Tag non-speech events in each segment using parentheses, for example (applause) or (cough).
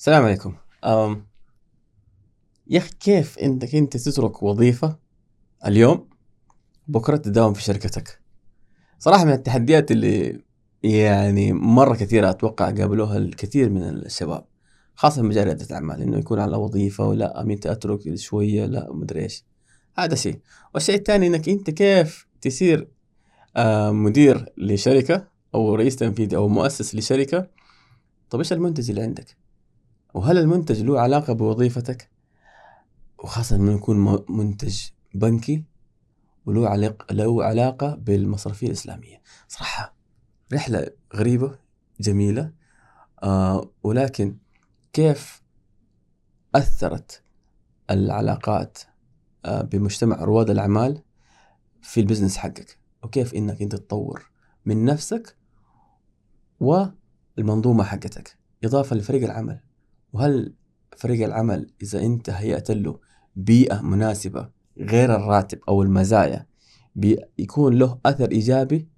السلام عليكم. أم يا أخي كيف إنك أنت تترك وظيفة اليوم بكرة تداوم في شركتك؟ صراحة من التحديات اللي يعني مرة كثيرة أتوقع قابلوها الكثير من الشباب خاصة في مجال ريادة الأعمال إنه يكون على وظيفة ولا امين أترك شوية لا مدري إيش. هذا شيء. والشيء الثاني إنك أنت كيف تصير آه، مدير لشركة أو رئيس تنفيذي أو مؤسس لشركة؟ طب إيش المنتج اللي عندك؟ وهل المنتج له علاقة بوظيفتك؟ وخاصة إنه يكون منتج بنكي وله علاقه له علاقة بالمصرفيه الإسلامية. صراحة رحلة غريبة جميلة آه ولكن كيف أثرت العلاقات آه بمجتمع رواد الأعمال في البزنس حقك؟ وكيف إنك أنت تطور من نفسك والمنظومة حقتك؟ إضافة لفريق العمل. وهل فريق العمل إذا أنت هيأت له بيئة مناسبة غير الراتب أو المزايا بيكون له أثر إيجابي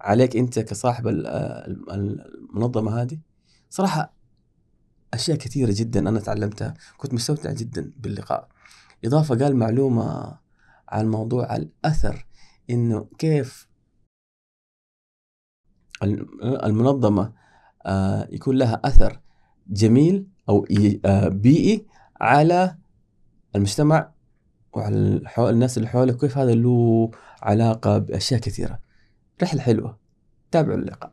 عليك أنت كصاحب ال- ال- المنظمة هذه؟ صراحة أشياء كثيرة جدا أنا تعلمتها كنت مستمتع جدا باللقاء. إضافة قال معلومة عن موضوع الأثر إنه كيف الم- المنظمة آه، يكون لها أثر جميل أو آه، بيئي على المجتمع وعلى الناس اللي حولك كيف هذا له علاقة بأشياء كثيرة. رحلة حلوة. تابعوا اللقاء.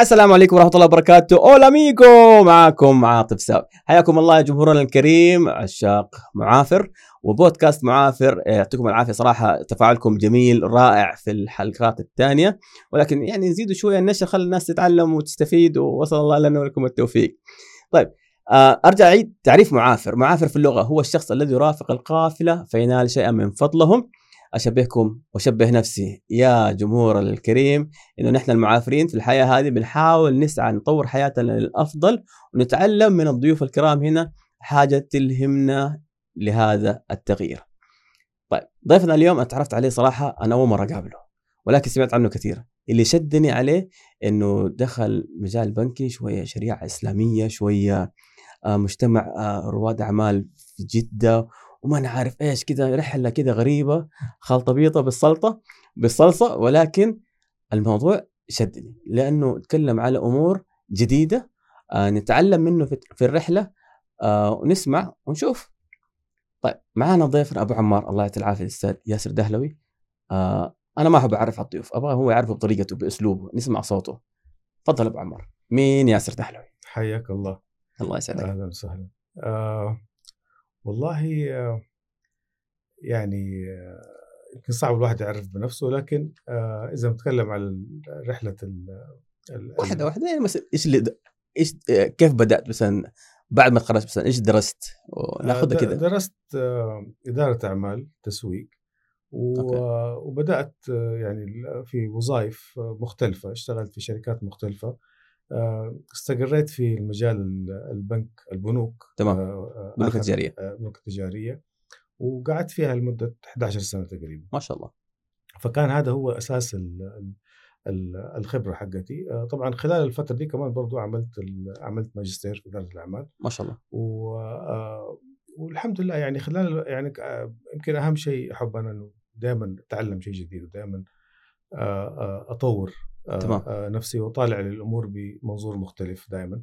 السلام عليكم ورحمة الله وبركاته. أولا أميغو معاكم عاطف ساوي. حياكم الله يا جمهورنا الكريم عشاق معافر وبودكاست معافر. يعطيكم العافية صراحة تفاعلكم جميل رائع في الحلقات الثانية. ولكن يعني نزيدوا شوية النشر خلي الناس تتعلم وتستفيد ووصل الله لنا ولكم التوفيق. طيب آه، أرجع أعيد تعريف معافر، معافر في اللغة هو الشخص الذي يرافق القافلة فينال شيئا من فضلهم. أشبهكم وأشبه نفسي يا جمهور الكريم إنه نحن المعافرين في الحياة هذه بنحاول نسعى نطور حياتنا للأفضل ونتعلم من الضيوف الكرام هنا حاجة تلهمنا لهذا التغيير. طيب ضيفنا اليوم أتعرفت عليه صراحة أنا أول مرة أقابله ولكن سمعت عنه كثير اللي شدني عليه إنه دخل مجال بنكي شوية شريعة إسلامية شوية آه، مجتمع آه، رواد أعمال في جدة وما أنا عارف إيش كذا رحلة كذا غريبة خلطة بيضة بالسلطة بالصلصة ولكن الموضوع شدني لأنه تكلم على أمور جديدة آه، نتعلم منه في في الرحلة آه، ونسمع ونشوف. طيب معانا ضيفنا أبو عمار الله يعطيه العافية الاستاذ ياسر دهلوي. آه، أنا ما أحب أعرف على الضيوف أبغى هو يعرفه بطريقته بأسلوبه نسمع صوته. تفضل أبو عمار. مين ياسر دهلوي؟ حياك الله. الله يسعدك. أهلا وسهلا. آه والله آه يعني آه، يمكن صعب الواحد يعرف بنفسه لكن آه إذا بنتكلم على رحلة واحدة واحدة يعني مثلا إيش اللي إيش كيف بدأت مثلا؟ بعد ما تخرجت مثلا إيش درست؟ ناخذها كذا درست إدارة أعمال تسويق. وبدأت يعني في وظائف مختلفة اشتغلت في شركات مختلفة استقريت في المجال ال- البنك البنوك تمام. آه، آه، بنوك آخر- التجارية. آه، التجاريه وقعدت فيها لمدة 11 سنة تقريبا. ما شاء الله. فكان هذا هو أساس ال- ال- الخبرة حقتي. آه، طبعا خلال الفترة دي كمان برضو عملت عملت ماجستير في اداره الأعمال. ما شاء الله. و آه، والحمد لله يعني خلال يعني آه، يمكن أهم شيء احب أنا إنه دائما أتعلم شيء جديد ودائما اطور آه، تمام. آه، نفسي واطالع للأمور بمنظور مختلف دائما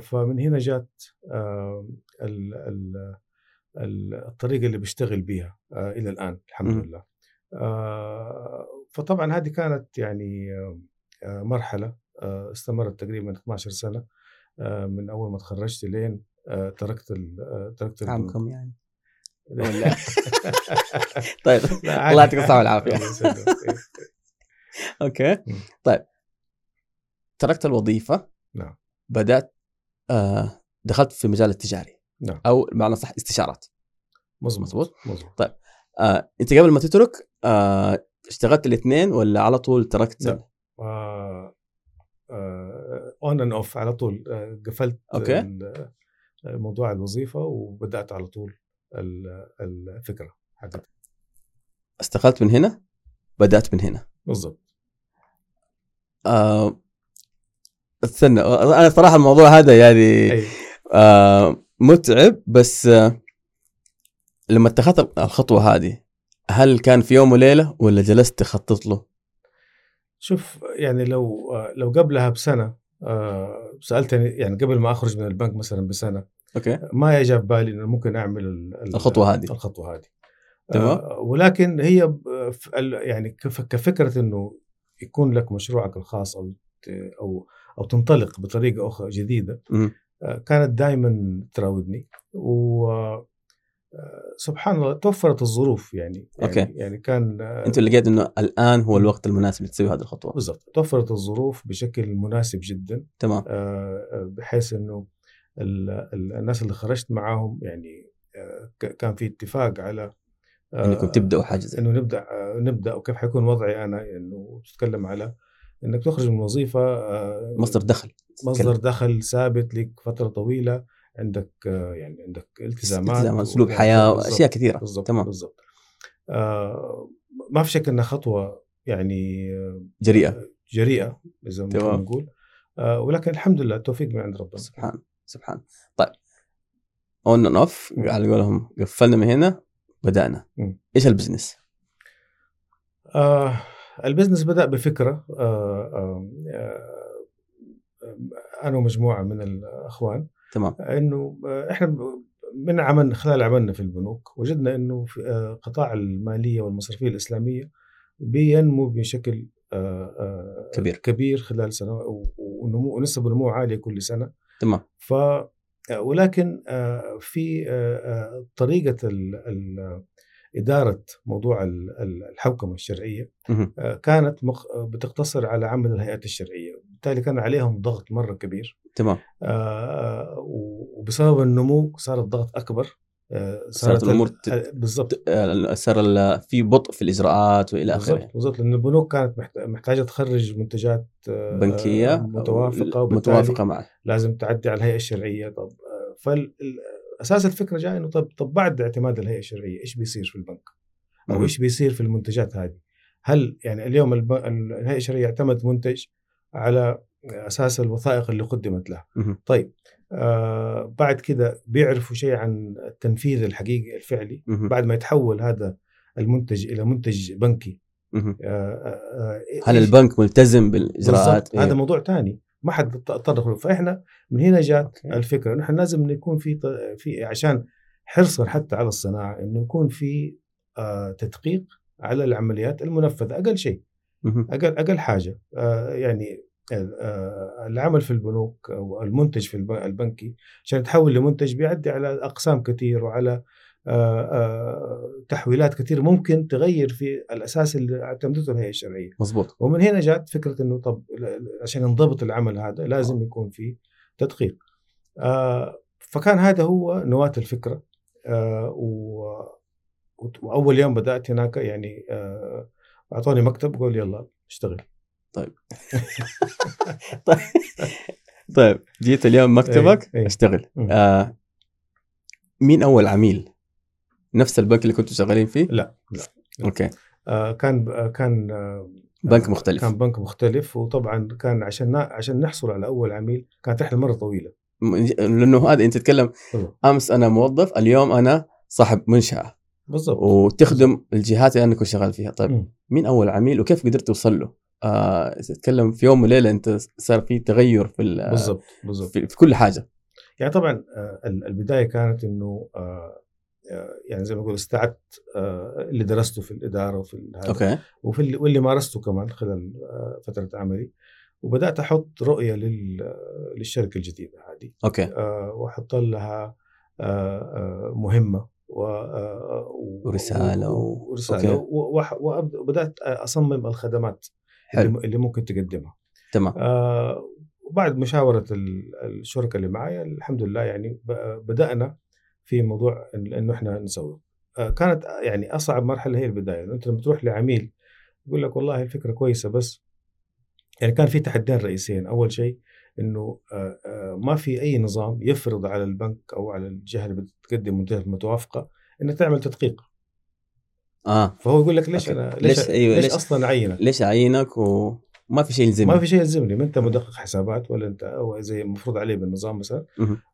فمن هنا جات آه، ال- ال- ال- الطريقة اللي بشتغل بيها آه، إلى الآن الحمد. لله آه، فطبعا هذه كانت يعني آه، آه، مرحلة آه، استمرت تقريبا 12 سنة آه، من أول ما تخرجت لين آه، تركت آه، تركت. عامكم يعني (laughs) ولا (laughs) طيب الله. يعطيك الصحة والعافية. (laughs) Okay. طيب. تركت الوظيفة. نعم. بدأت آه دخلت في المجال التجاري. نعم. أو بمعنى صح استشارات. مظبوط مظبوط. مظبوط. آه أنت قبل ما تترك آه اشتغلت الاثنين ولا على طول تركت؟ لا. on and off على طول. آه، قفلت okay. ال- موضوع الوظيفة وبدأت على طول ال- الفكرة حقت استقلت من هنا؟ بدأت من هنا. بالضبط. آه استنى أنا صراحة الموضوع هذا يعني. آه متعب بس آه لما اتخذت الخطوة هذه هل كان في يوم وليلة ولا جلست تخطط له؟ شوف يعني لو لو قبلها بسنة آه، سألتني يعني قبل ما أخرج من البنك مثلا بسنة Okay ما يجي في بالي إنه ممكن أعمل ال- ال- الخطوة هذه. الخطوة هذه تمام. آه، ولكن هي يعني كف- كفكرة إنه يكون لك مشروعك الخاص أو أو أو تنطلق بطريقة أخرى جديدة. آه، كانت دائما تراودني. و آه، سبحان الله توفرت الظروف يعني يعني, okay. يعني كان آه، أنت لقيت إنه الآن هو الوقت المناسب لتسوي هذه الخطوة. بالضبط. توفرت الظروف بشكل مناسب جدا تمام. بحيث إنه ال- ال- الناس اللي خرجت معاهم يعني كان في اتفاق على إنكم تبدأوا حاجة زي إنه نبدأ آه، نبدأ وكيف حيكون وضعي أنا؟ إنه تتكلم على إنك تخرج من وظيفة آه، مصدر دخل مصدر دخل ثابت لك فترة طويلة عندك آه، يعني عندك التزامات التزام، اسلوب حياة بالضبط. أشياء كثيرة. بالضبط تمام. بالضبط. آه ما في شك إنها خطوة يعني آه، جريئة. جريئة إذا ممكن تمام. نقول. آه ولكن الحمد لله التوفيق من عند ربنا. سبحان سبحان. طيب On and off. على قولهم قفلنا من هنا. بدأنا. إيش ال business؟ آه ال business بدأ بفكرة آه آه آه أنا ومجموعة من الأخوان تمام إنه آه، إحنا من عمل خلال عملنا في البنوك وجدنا إنه في آه، قطاع المالية والمصرفية الإسلامية بينمو بشكل آه، كبير. كبير خلال سنوات ونمو ونسب النمو عالية كل سنة تمام ف ولكن آه، في آه، آه، طريقة إدارة موضوع ال- ال- الحوكمة الشرعية مهم. آه، كانت بتقتصر على عمل الهيئات الشرعية، بالتالي كان عليهم ضغط مرة كبير. تمام. آه، وبسبب النمو صار الضغط أكبر. آه، صارت ال- الأمور تت- آه، بالضبط آه، صار في بطء في الإجراءات وإلى آخره بالضبط بالضبط لأن البنوك كانت محت- محتاجة تخرج منتجات آه، بنكية متوافقة متوافقة معه لازم تعدي على الهيئة الشرعية طب آه، فال ال- أساس الفكرة جاء إنه طب طب بعد اعتماد الهيئة الشرعية إيش بيصير في البنك؟ أو. إيش بيصير في المنتجات هذه؟ هل يعني اليوم الب... الهيئة الشرعية اعتمد منتج على أساس الوثائق اللي قدمت له،. طيب آه بعد كده بيعرفوا شيء عن التنفيذ الحقيقي الفعلي مهم. بعد ما يتحول هذا المنتج إلى منتج بنكي. آه آه آه هل البنك ملتزم بالإجراءات؟ بالضبط هذا موضوع ثاني ما حد تطرق له فإحنا من هنا جات أوكي. الفكرة نحن لازم يكون في في عشان حرصا حتى على الصناعة إنه يكون في آه تدقيق على العمليات المنفذة أقل شيء. أقل أقل حاجة آه يعني العمل في البنوك أو المنتج في الب- البنكي عشان يتحول لمنتج بيعدي على أقسام كثير وعلى آه آه تحويلات كثير ممكن تغير في الأساس اللي اعتمدته الهيئة الشرعية مظبوط ومن هنا جات فكرة إنه طب عشان ينضبط العمل هذا لازم يكون في تدقيق. آه فكان هذا هو نواة الفكرة آه وأول يوم بدأت هناك يعني آه أعطوني مكتب قول يلا اشتغل. (laughs) طيب جيت اليوم مكتبك إيه، إيه. أشتغل. آه مين أول عميل؟ نفس البنك اللي كنتوا شغالين فيه؟ لا لا أوكي آه كان آه كان آه بنك مختلف كان بنك مختلف وطبعا كان عشان عشان نحصل على أول عميل كانت رحلة مرة طويلة. لأنه هذا أنت تتكلم. أمس أنا موظف اليوم أنا صاحب منشأة بالضبط. وتخدم الجهات اللي أنا كنت شغال فيها طيب. مين أول عميل وكيف قدرت توصل له؟ آه تتكلم في يوم وليلة أنت صار في تغير في ال- بالضبط بالضبط. في, في كل حاجة. يعني طبعا آه، ال- البداية كانت إنه آه، آه، يعني زي ما أقول استعدت آه، اللي درسته في الإدارة وفي هذا. Okay. وفي اللي واللي مارسته كمان خلال آه، فترة عملي. وبدأت أحط رؤية لل- آه، للشركة الجديدة هذه. Okay. آه، وأحط لها آه، آه، مهمة و- آه، ورسالة. و- وأبدأ- وبدات أصمم الخدمات. حلو. اللي ممكن تقدمها. تمام. آه، وبعد مشاورة ال- الشركاء اللي معايا الحمد لله يعني ب- بدأنا في موضوع إنه إحنا نسوي. آه، كانت يعني أصعب مرحلة هي البداية. أنت لما تروح لعميل يقول لك والله الفكرة كويسة بس يعني كان في تحديين رئيسيين. أول شيء إنه آه، آه، ما في أي نظام يفرض على البنك أو على الجهة اللي بتقدم منتجات متوافقة انها تعمل تدقيق. آه. فهو يقول لك ليش okay. أنا ليش- ليش أيوة، ليش ليش- أصلا أعينك؟ ليش أعينك وما ما في شيء يلزمني. ما في شيء يلزمني. ما أنت مدقق حسابات ولا انت أو زي المفروض عليه بالنظام مثلا.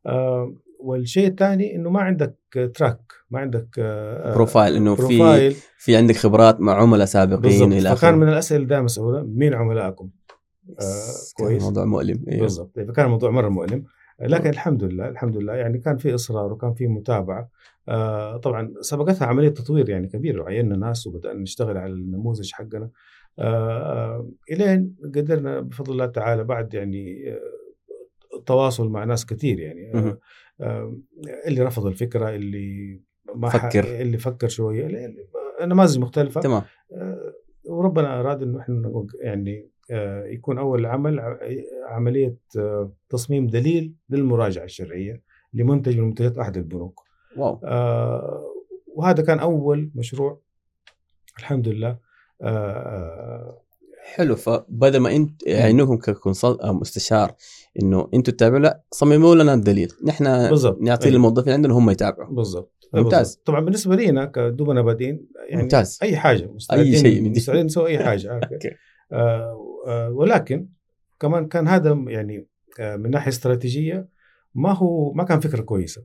آه والشيء الثاني إنه ما عندك track ما عندك آه profile إنه في في عندك خبرات مع عملاء سابقين بالضبط. إلى فكان اخره من الأسئلة دائما أسألها مين عملائكم؟ آه كويس. موضوع مؤلم. أيوه. بالضبط. فكان الموضوع مرة مؤلم. لكن الحمد لله الحمد لله. يعني كان في إصرار وكان في متابعة. آه طبعا سبقتها عملية تطوير يعني كبيرة وعيننا ناس وبدأنا نشتغل على النموذج حقنا. آه آه إلين قدرنا بفضل الله تعالى بعد يعني آه تواصل مع ناس كثير يعني. آه آه اللي رفض الفكرة اللي ما فكر. اللي فكر شوية. نماذج مختلفة. تمام. آه، وربنا أراد إنه إحنا يعني آه، يكون أول عمل عملية آه، تصميم دليل للمراجعة الشرعية لمنتج من منتجات أحد البنوك. واو. آه، وهذا كان أول مشروع الحمد لله. آه، آه، حلو. فبدل ما إنت يعينوكم ككونسل أو مستشار إنه إنتوا تتابعوا لا صمموا لنا الدليل. نحن بالضبط. نعطيه أيوة. للموظفين عندنا هم يتابعوا. بالضبط. ممتاز. طبعا بالنسبة لينا كدوبنا بادين يعني ممتاز. أي حاجة مستعدين شيء من دي. مستعدين نسوي أي حاجة. (laughs) آه، آه، ولكن كمان كان هذا يعني آه، من ناحية استراتيجية ما هو ما كان فكرة كويسة.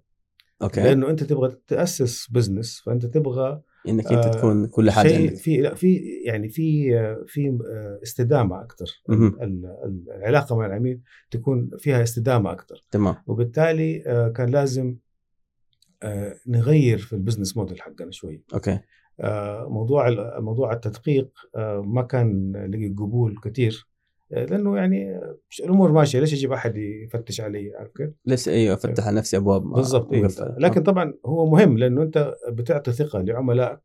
Okay. لأنه أنت تبغى تأسس business فأنت تبغى إنك أنت آه، تكون كل حاجة شيء في لا في يعني في آه، في آه، استدامة أكثر. العلاقة مع العميل تكون فيها استدامة أكثر تمام. وبالتالي آه، كان لازم آه، نغير في ال business model حقنا شوي. Okay. آه، موضوع ال- موضوع التدقيق آه، ما كان لقي قبول كثير آه، لأنه يعني آه، الأمور ماشية. ليش أجيب أحد يفتش علي؟ عارف كيف؟ ليش؟ أيوه افتح على نفسي أبواب بالضبط إيه. لكن طبعا هو مهم لأنه أنت بتعطي ثقة لعملائك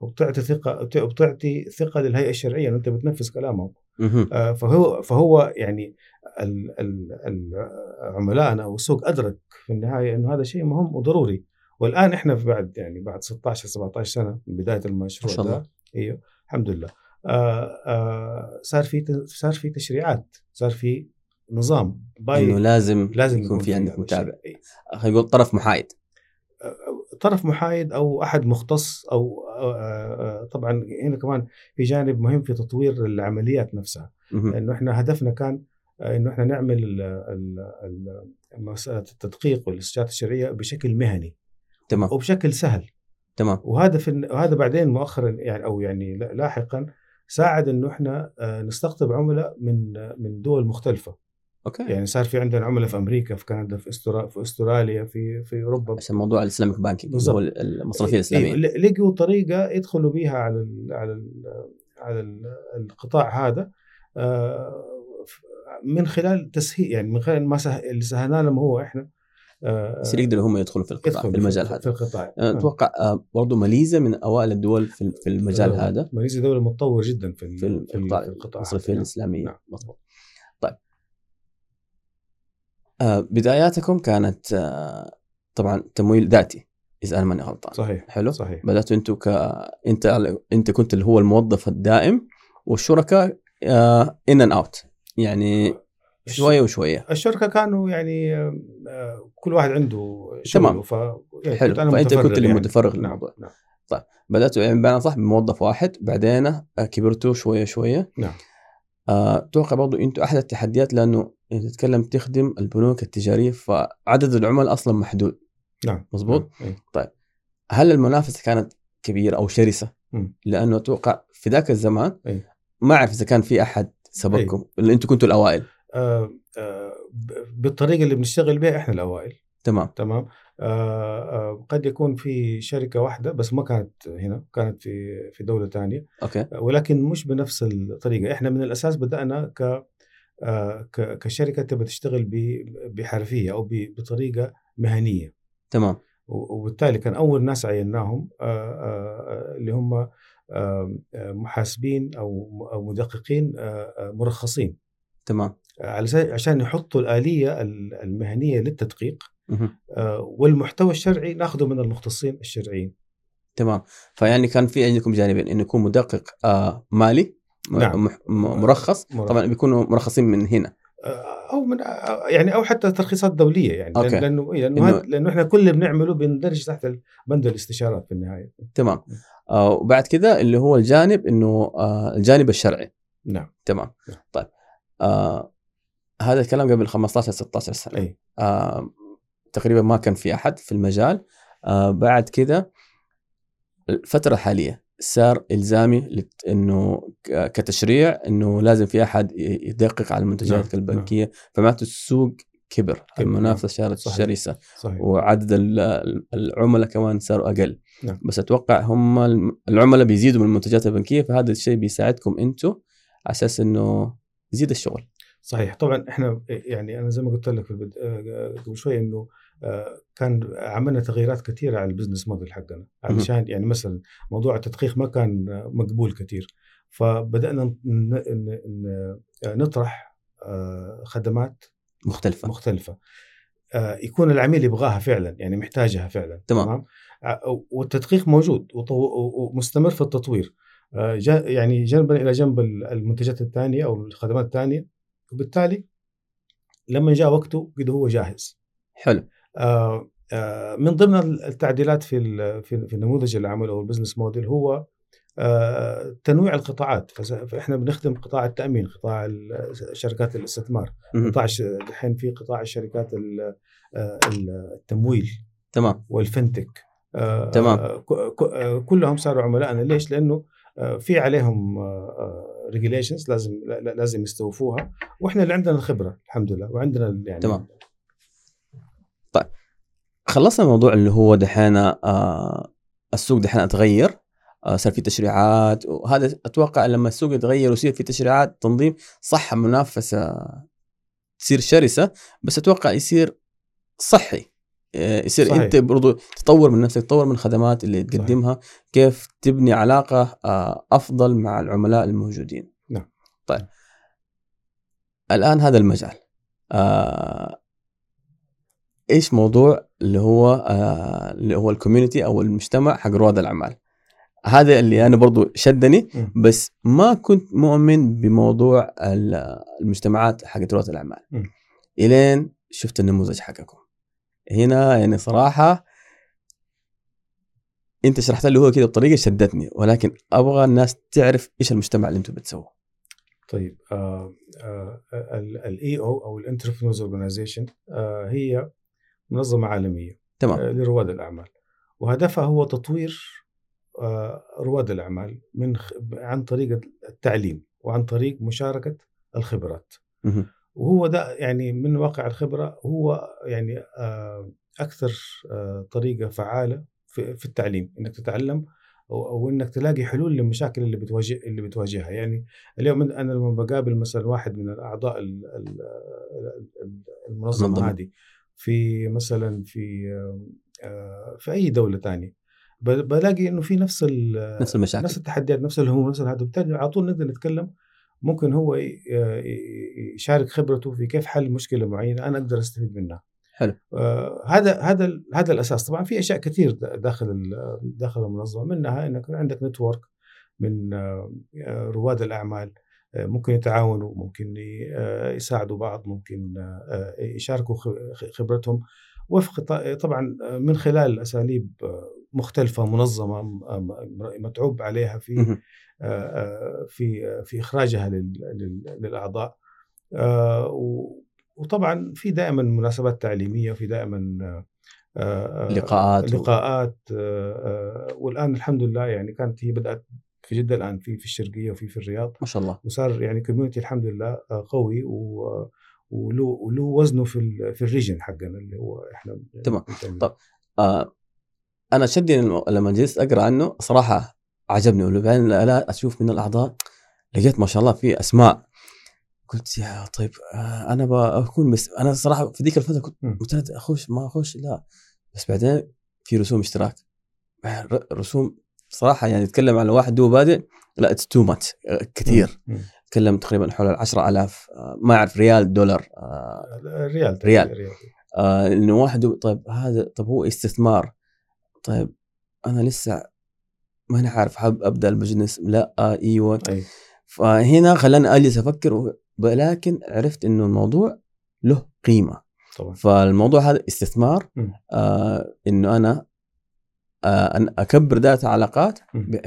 وبتعطي ثقة وبتعطي ثقة للهيئة الشرعية إنه أنت بتنفذ كلامهم. مهم. آه، فهو فهو يعني عملائنا والسوق أدرك في النهاية إنه هذا شيء مهم وضروري. والآن إحنا في بعد يعني بعد 16 17 سنة من بداية المشروع ما شاء الله. ده إيوه الحمد لله آه آه صار في صار في تشريعات صار في نظام إنه لازم لازم يكون في عندك متابع. إيه. خلينا نقول طرف محايد طرف محايد أو أحد مختص أو آه، آه، طبعا هنا كمان في جانب مهم في تطوير العمليات نفسها. إنه إحنا هدفنا كان آه، إنه إحنا نعمل ال- ال- ال- مسألة التدقيق والاستشارات الشرعية بشكل مهني تمام. وبشكل سهل. تمام. وهذا في وهذا بعدين مؤخرا يعني أو يعني لا- لاحقا ساعد إنه إحنا آه، نستقطب عملاء من آه، من دول مختلفة. Okay. يعني صار في عندنا عملاء في أمريكا في كندا في استرا في أستراليا في في أوروبا. عشان موضوع ال Islamic banking بالضبط. هو المصرفية إيه، الإسلامية. لقوا طريقة يدخلوا بها على ال على ال على ال القطاع هذا آه، من خلال تسهيل يعني من خلال ما سه... اللي سهلنا لهم هو إحنا يصير يقدروا هم يدخلوا في القطاع في المجال هذا. في القطاع أنا أتوقع آه، برضو ماليزيا من أوائل الدول في في المجال آه، هذا. ماليزيا دولة متطور جدا في في ال- في ال- القطاع في القطاع. المصرفية هذا. الإسلامية. نعم. مضبوط طيب. آه، بداياتكم كانت آه، طبعا تمويل ذاتي إذا أنا ماني غلطان. صحيح. حلو؟ صحيح. بدأتوا أنتوا ك أنت أنت كنت اللي هو الموظف الدائم والشركاء in and out يعني شوية وشوية الشركة كانوا يعني آه، آه، كل واحد عنده تمام. ف يعني حلو كنت فأنت كنت اللي يعني. متفرغ نعم للموضوع نعم بداتوا يعني بمعنى صح بموظف واحد بعدين آه، كبرتوا شوية شوية نعم. آه، أتوقع برضو أنتوا أحد التحديات لأنه أنت تتكلم تخدم البنوك التجارية فعدد العملاء أصلا محدود نعم مظبوط نعم. إيه. هل المنافسة كانت كبيرة أو شرسة؟ مم. لأنه أتوقع في ذاك الزمان أي. ما أعرف إذا كان في أحد سبقكم اللي أنتوا كنتوا الأوائل آه، آه، بالطريقة اللي بنشتغل بها إحنا الأوائل. تمام. تمام؟ آه، آه، قد يكون في شركة واحدة بس ما كانت هنا كانت في في دولة ثانية أوكي. ولكن مش بنفس الطريقة. إحنا من الأساس بدأنا ك آه، كشركة تبغى تشتغل بحرفية أو بطريقة مهنية. تمام. وبالتالي كان أول ناس عيناهم آه، آه، اللي هم آه، آه، محاسبين أو أو مدققين آه، آه، مرخصين. تمام. عشان يحطوا الآلية ال- المهنية للتدقيق. آه، والمحتوى الشرعي ناخذه من المختصين الشرعيين. تمام. فيعني كان في عندكم جانبين إنه يكون مدقق آه مالي نعم. مرخص. مرخص. طبعا بيكونوا مرخصين من هنا. آه، أو من يعني أو حتى ترخيصات دولية يعني. أوكي. لأنه إيه، لأنه إنه- لأنه إحنا كل اللي بنعمله بندرج تحت بند الاستشارات في النهاية. تمام. آه وبعد كذا اللي هو الجانب إنه آه الجانب الشرعي. نعم. تمام. نعم. طيب. آه هذا الكلام قبل 15 16 سنة. إي. آه تقريبا ما كان في أحد في المجال. آه بعد كده الفترة الحالية صار إلزامي لت- إنه كتشريع إنه لازم في أحد يدقق على المنتجات نعم، البنكية. فمعناته السوق كبر كبر، المنافسة صارت. شرسة. صحيح. وعدد ال- العملاء كمان صاروا أقل. نعم. بس أتوقع هم العملاء بيزيدوا من المنتجات البنكية فهذا الشيء بيساعدكم أنتم على أساس إنه يزيد الشغل. صحيح. طبعا إحنا يعني أنا زي ما قلت لك. آه، قبل شوي إنه آه، كان عملنا تغييرات كثيره على البزنس موديل حقنا. علشان يعني مثلا موضوع التدقيق ما كان آه، مقبول كثير فبدأنا ن- نطرح آه، خدمات مختلفة. مختلفة. آه، يكون العميل يبغاها فعلا يعني محتاجها فعلا. تمام. آه، والتدقيق موجود ومستمر في التطوير. آه، يعني جنبا إلى جنب المنتجات الثانية أو الخدمات الثانية. وبالتالي لما جاء وقته قد هو جاهز. حلو. آه، آه، من ضمن التعديلات في في في نموذج العمل أو البزنس موديل هو آه، تنويع القطاعات. فإحنا بنخدم قطاع التأمين قطاع شركات الاستثمار. قطاع الحين في قطاع الشركات ال- آه، التمويل تمام. والفنتك. آه، تمام. آه، كلهم صاروا عملائنا ليش؟ لأنه في عليهم ريجيليشنز لازم لا- لا- لازم يستوفوها. وإحنا اللي عندنا الخبرة الحمد لله. وعندنا يعني تمام. خلصنا الموضوع اللي هو دحين آه السوق دحين اتغير آه صار في تشريعات. وهذا أتوقع لما السوق يتغير ويصير في تشريعات تنظيم صح منافسة تصير شرسة بس أتوقع يصير صحي. آه، يصير صحيح. أنت برضو تطور من نفسك تطور من الخدمات اللي تقدمها كيف تبني علاقة آه، أفضل مع العملاء الموجودين نعم. طيب الآن هذا المجال آه، إيش موضوع اللي هو آه، اللي هو الكوميونتي أو المجتمع حق رواد الأعمال هذا اللي أنا برضو شدني. بس ما كنت مؤمن بموضوع ال- المجتمعات حقت رواد الأعمال. إلين شفت النموذج حقكم هنا يعني صراحة أنت شرحت لي هو كده بطريقة شدتني ولكن أبغى الناس تعرف إيش المجتمع اللي أنتم بتسووه. طيب ال EO أو ال Entrepreneurs' Organization هي منظمة عالمية تمام. آه، لرواد الأعمال. وهدفها هو تطوير آه، رواد الأعمال من عن طريق التعليم وعن طريق مشاركة الخبرات. وهو ده يعني من واقع الخبرة هو يعني آه، أكثر آه، طريقة فعالة في التعليم إنك تتعلم أو أو انك تلاقي حلول للمشاكل اللي بتواجه اللي بتواجهها. يعني اليوم أنا لما بقابل مثلا واحد من الأعضاء ال- ال- ال- المنظمة. هذه في مثلا في آه، في أي دولة ثانية بلاقي إنه في نفس نفس المشاكل. نفس التحديات نفس الهموم نفس هذا بالتالي على طول نقدر نتكلم ممكن هو ي- يشارك خبرته في كيف حل مشكلة معينة أنا أقدر أستفيد منها. حلو. آه هذا هذا هذا الأساس. طبعا في أشياء كثير داخل داخل المنظمة. منها إنك عندك نتورك من آه، آه، رواد الأعمال. آه، ممكن يتعاونوا ممكن آه، يساعدوا بعض ممكن آه، آه، يشاركوا خبرتهم. وفق طبعا آه، من خلال أساليب آه، مختلفة منظمة متعوب عليها في. آه، في في إخراجها لل- لل- للأعضاء آه، وطبعا في دائما مناسبات تعليمية وفي دائما آه، آه، لقاءات لقاءات والآن الحمد لله يعني كانت هي بدأت في جدة الآن في في الشرقية وفي في الرياض ما شاء الله وصار يعني community الحمد لله قوي و وله وله وزنه في ال- في ال region حقنا اللي هو إحنا تمام. طب. آه أنا شدني لما جلست أقرأ عنه صراحة عجبني. وبعدين لا أشوف من الأعضاء لقيت ما شاء الله في أسماء. قلت يا طيب آه أنا بكون بس أنا صراحة في ذيك الفترة كنت. متردد أخش ما أخش؟ لا. بس بعدين في رسوم اشتراك. ر- رسوم صراحة يعني يتكلم على واحد هو بادئ لا it's too much كثير. تكلم تقريبا حول ال 10000 آه ما أعرف ريال دولار آه ريال ريال. ريال. آه إنه واحد طيب هذا طب هو استثمار. طيب أنا لسه ماني عارف حاب أبدأ ال business لا آه إيوه. اي فهنا خلاني اجلس أفكر ولكن عرفت إنه الموضوع له قيمة. طبعا. فالموضوع هذا استثمار. آه إنه أنا آه أن أكبر data علاقات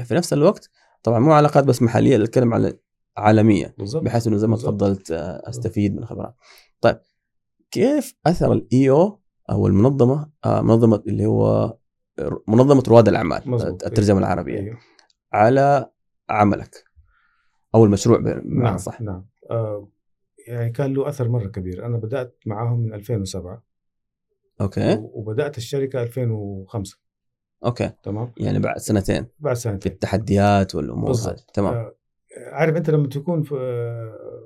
في نفس الوقت طبعا مو علاقات بس محلية أتكلم على عالمية. بالضبط. بحيث إنه زي ما. تفضلت آه، أستفيد من الخبرات. طيب كيف أثر الاي أو أو المنظمة آه، منظمة اللي هو منظمة رواد الأعمال مظبوط. الترجمة العربية أيوه. على عملك أو المشروع بمعنى نعم صح. نعم. آه يعني كان له أثر مرة كبير. أنا بدأت معاهم من 2007 okay. وبدأت الشركة 2005 okay. تمام. يعني بعد سنتين. بعد في سنتين التحديات والأمور بالضبط. تمام. آه، عارف أنت لما تكون في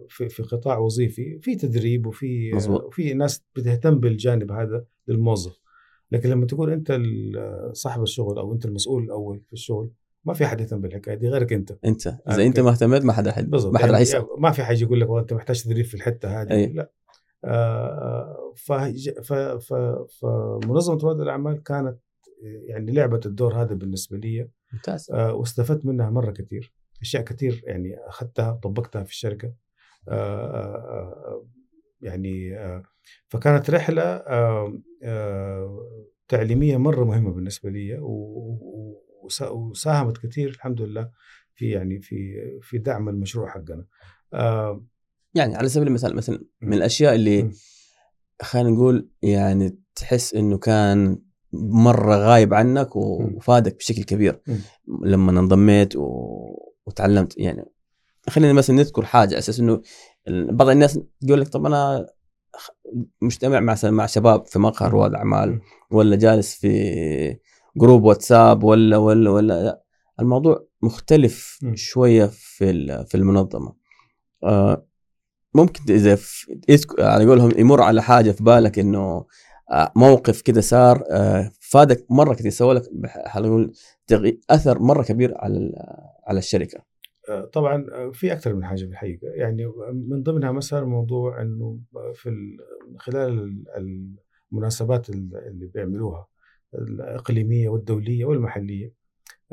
في, في قطاع وظيفي في تدريب وفي مظبوط. وفي ناس بتهتم بالجانب هذا للموظف. لكن لما تكون أنت صاحب الشغل أو أنت المسؤول الأول في الشغل ما في حد يهتم بالحكاية دي غيرك أنت. أنت. إذا. أنت ما اهتميت ما حدا حد ما يعني راح يسأل. ما في حاجة يقول لك والله أنت محتاج تدريب في الحتة هذه. أي. لا. آه، ف- ف- فمنظمة رواد الأعمال كانت يعني لعبت الدور هذا بالنسبة لي. ممتاز. آه، واستفدت منها مرة كثير. أشياء كثير يعني أخذتها طبقتها في الشركة. آه، آه، آه، يعني آه، فكانت رحلة آه، تعليمية مرة مهمة بالنسبة لي وساهمت كثير الحمد لله في يعني في في دعم المشروع حقنا يعني على سبيل المثال مثلا من. الأشياء اللي. خلينا نقول يعني تحس إنه كان مرة غايب عنك. وفادك بشكل كبير. لما انضميت و... وتعلمت يعني خلينا مثلا نذكر حاجة على أساس إنه بعض الناس يقول لك طب أنا مجتمع مع مع شباب في مقهى. رواد أعمال. ولا جالس في جروب واتساب ولا ولا ولا لا. الموضوع مختلف. شوية في في المنظمة آه، ممكن إذا على قولهم يمر على حاجة في بالك إنه آه، موقف كده صار آه، فادك مرة كثير سوى لك أثر مرة كبير على على الشركة طبعا آه، في أكثر من حاجة في الحقيقة يعني من ضمنها مثلا موضوع إنه في ال- من خلال ال- المناسبات ال- اللي بيعملوها الإقليمية والدولية والمحلية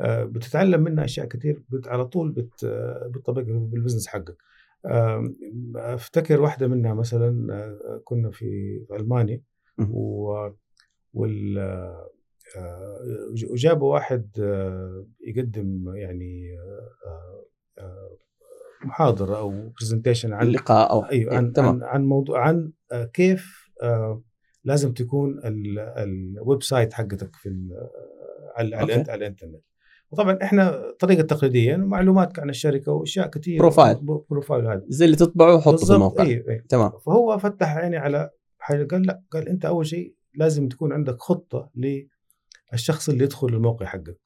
آه، بتتعلم منها أشياء كثير على طول بت- آه، بتطبقها بالبزنس حقك أفتكر واحدة منها مثلا آه، كنا في في المانيا. و وال آه، وجابوا واحد آه، يقدم يعني آه، آه، محاضرة أو presentation عن اللقاء أو إيه، عن تمام. عن, عن موضوع عن آه، كيف آه، لازم تكون ال- ال website حقتك في آه، على على, الإنترنت. وطبعا إحنا طريقة تقليدية معلومات عن الشركة وأشياء كثير profile. profile هذا. زي اللي تطبعه وحطه في الموقع. أيوه أيوه تمام. فهو فتح عيني على حاجة قال لا قال أنت أول شيء لازم تكون عندك خطة للشخص اللي يدخل الموقع حقك.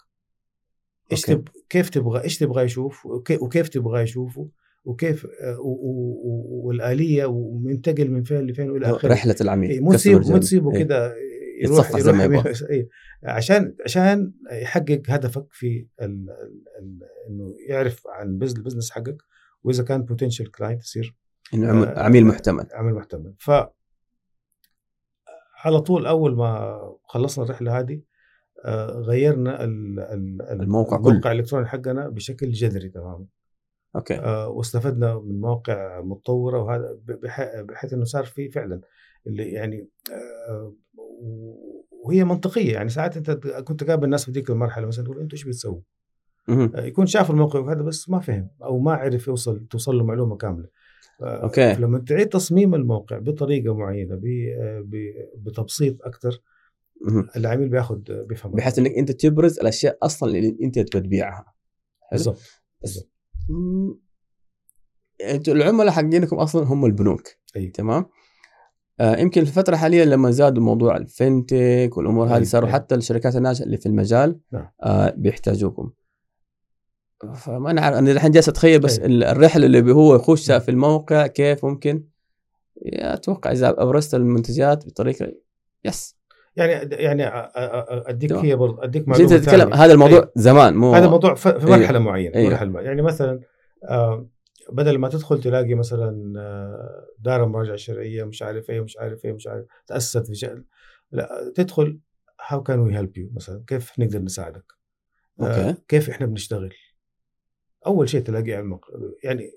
إيش. تب... كيف تبغى إيش تبغى يشوف وكي... وكيف تبغى يشوفه وكيف آه، و... و... و... والآلية ومنتقل من فين لفين وإلى آخره رحلة العميل مو customer تسيب مو. تسيبه. كده يتصفح زي ما يبغى. إيه. عشان عشان يحقق هدفك في ال... ال... ال... إنه يعرف عن بز- البزنس حقك وإذا كان potential client يصير إنه آه، عميل محتمل عمل محتمل ف على طول أول ما خلصنا الرحلة هذه غيرنا ال- ال- الموقع الموقع الإلكتروني حقنا بشكل جذري تماما okay آه، واستفدنا من مواقع متطورة وهذا بحيث إنه صار في فعلا اللي يعني آه، وهي منطقية يعني ساعات أنت كنت تقابل الناس في ذيك المرحلة مثلا تقول أنتوا إيش بتسووا؟ آه، يكون شاف الموقع هذا بس ما فهم أو ما عرف يوصل توصل له معلومة كاملة آه، أوكي. لما تعيد تصميم الموقع بطريقة معينة آه، بتبسيط أكثر. العميل بياخذ بيفهم بحيث إنك أنت تبرز الأشياء أصلا اللي أنت بتبيعها حلو؟ بالضبط بالضبط. أنتوا العملاء حقينكم أصلا هم البنوك اي تمام آه يمكن في الفترة الحالية لما زادوا موضوع الفنتك والأمور هذه أيوة، صاروا أيوة. حتى الشركات الناشئه اللي في المجال نعم. آه بيحتاجوكم فما أنا عارف أنا الحين جالس أتخيل بس أيوة. ال- الرحلة اللي هو يخشها في الموقع كيف ممكن أتوقع إذا أبرزت المنتجات بطريقة يس يعني يعني أديك. هي برضه أديك معلومة انت تتكلم. هذا الموضوع أيوة. زمان مو هذا موضوع ف- في أيوة. مرحلة معينة أيوة. مرحلة معينة. يعني مثلا آه، بدل ما تدخل تلاقي مثلا آه، دار مراجعة شرعية مش عارف إيه مش عارف إيه مش عارف تأسست في شيء لا تدخل how can we help you مثلا كيف نقدر نساعدك آه، okay كيف إحنا بنشتغل أول شيء تلاقيه على الموقع يعني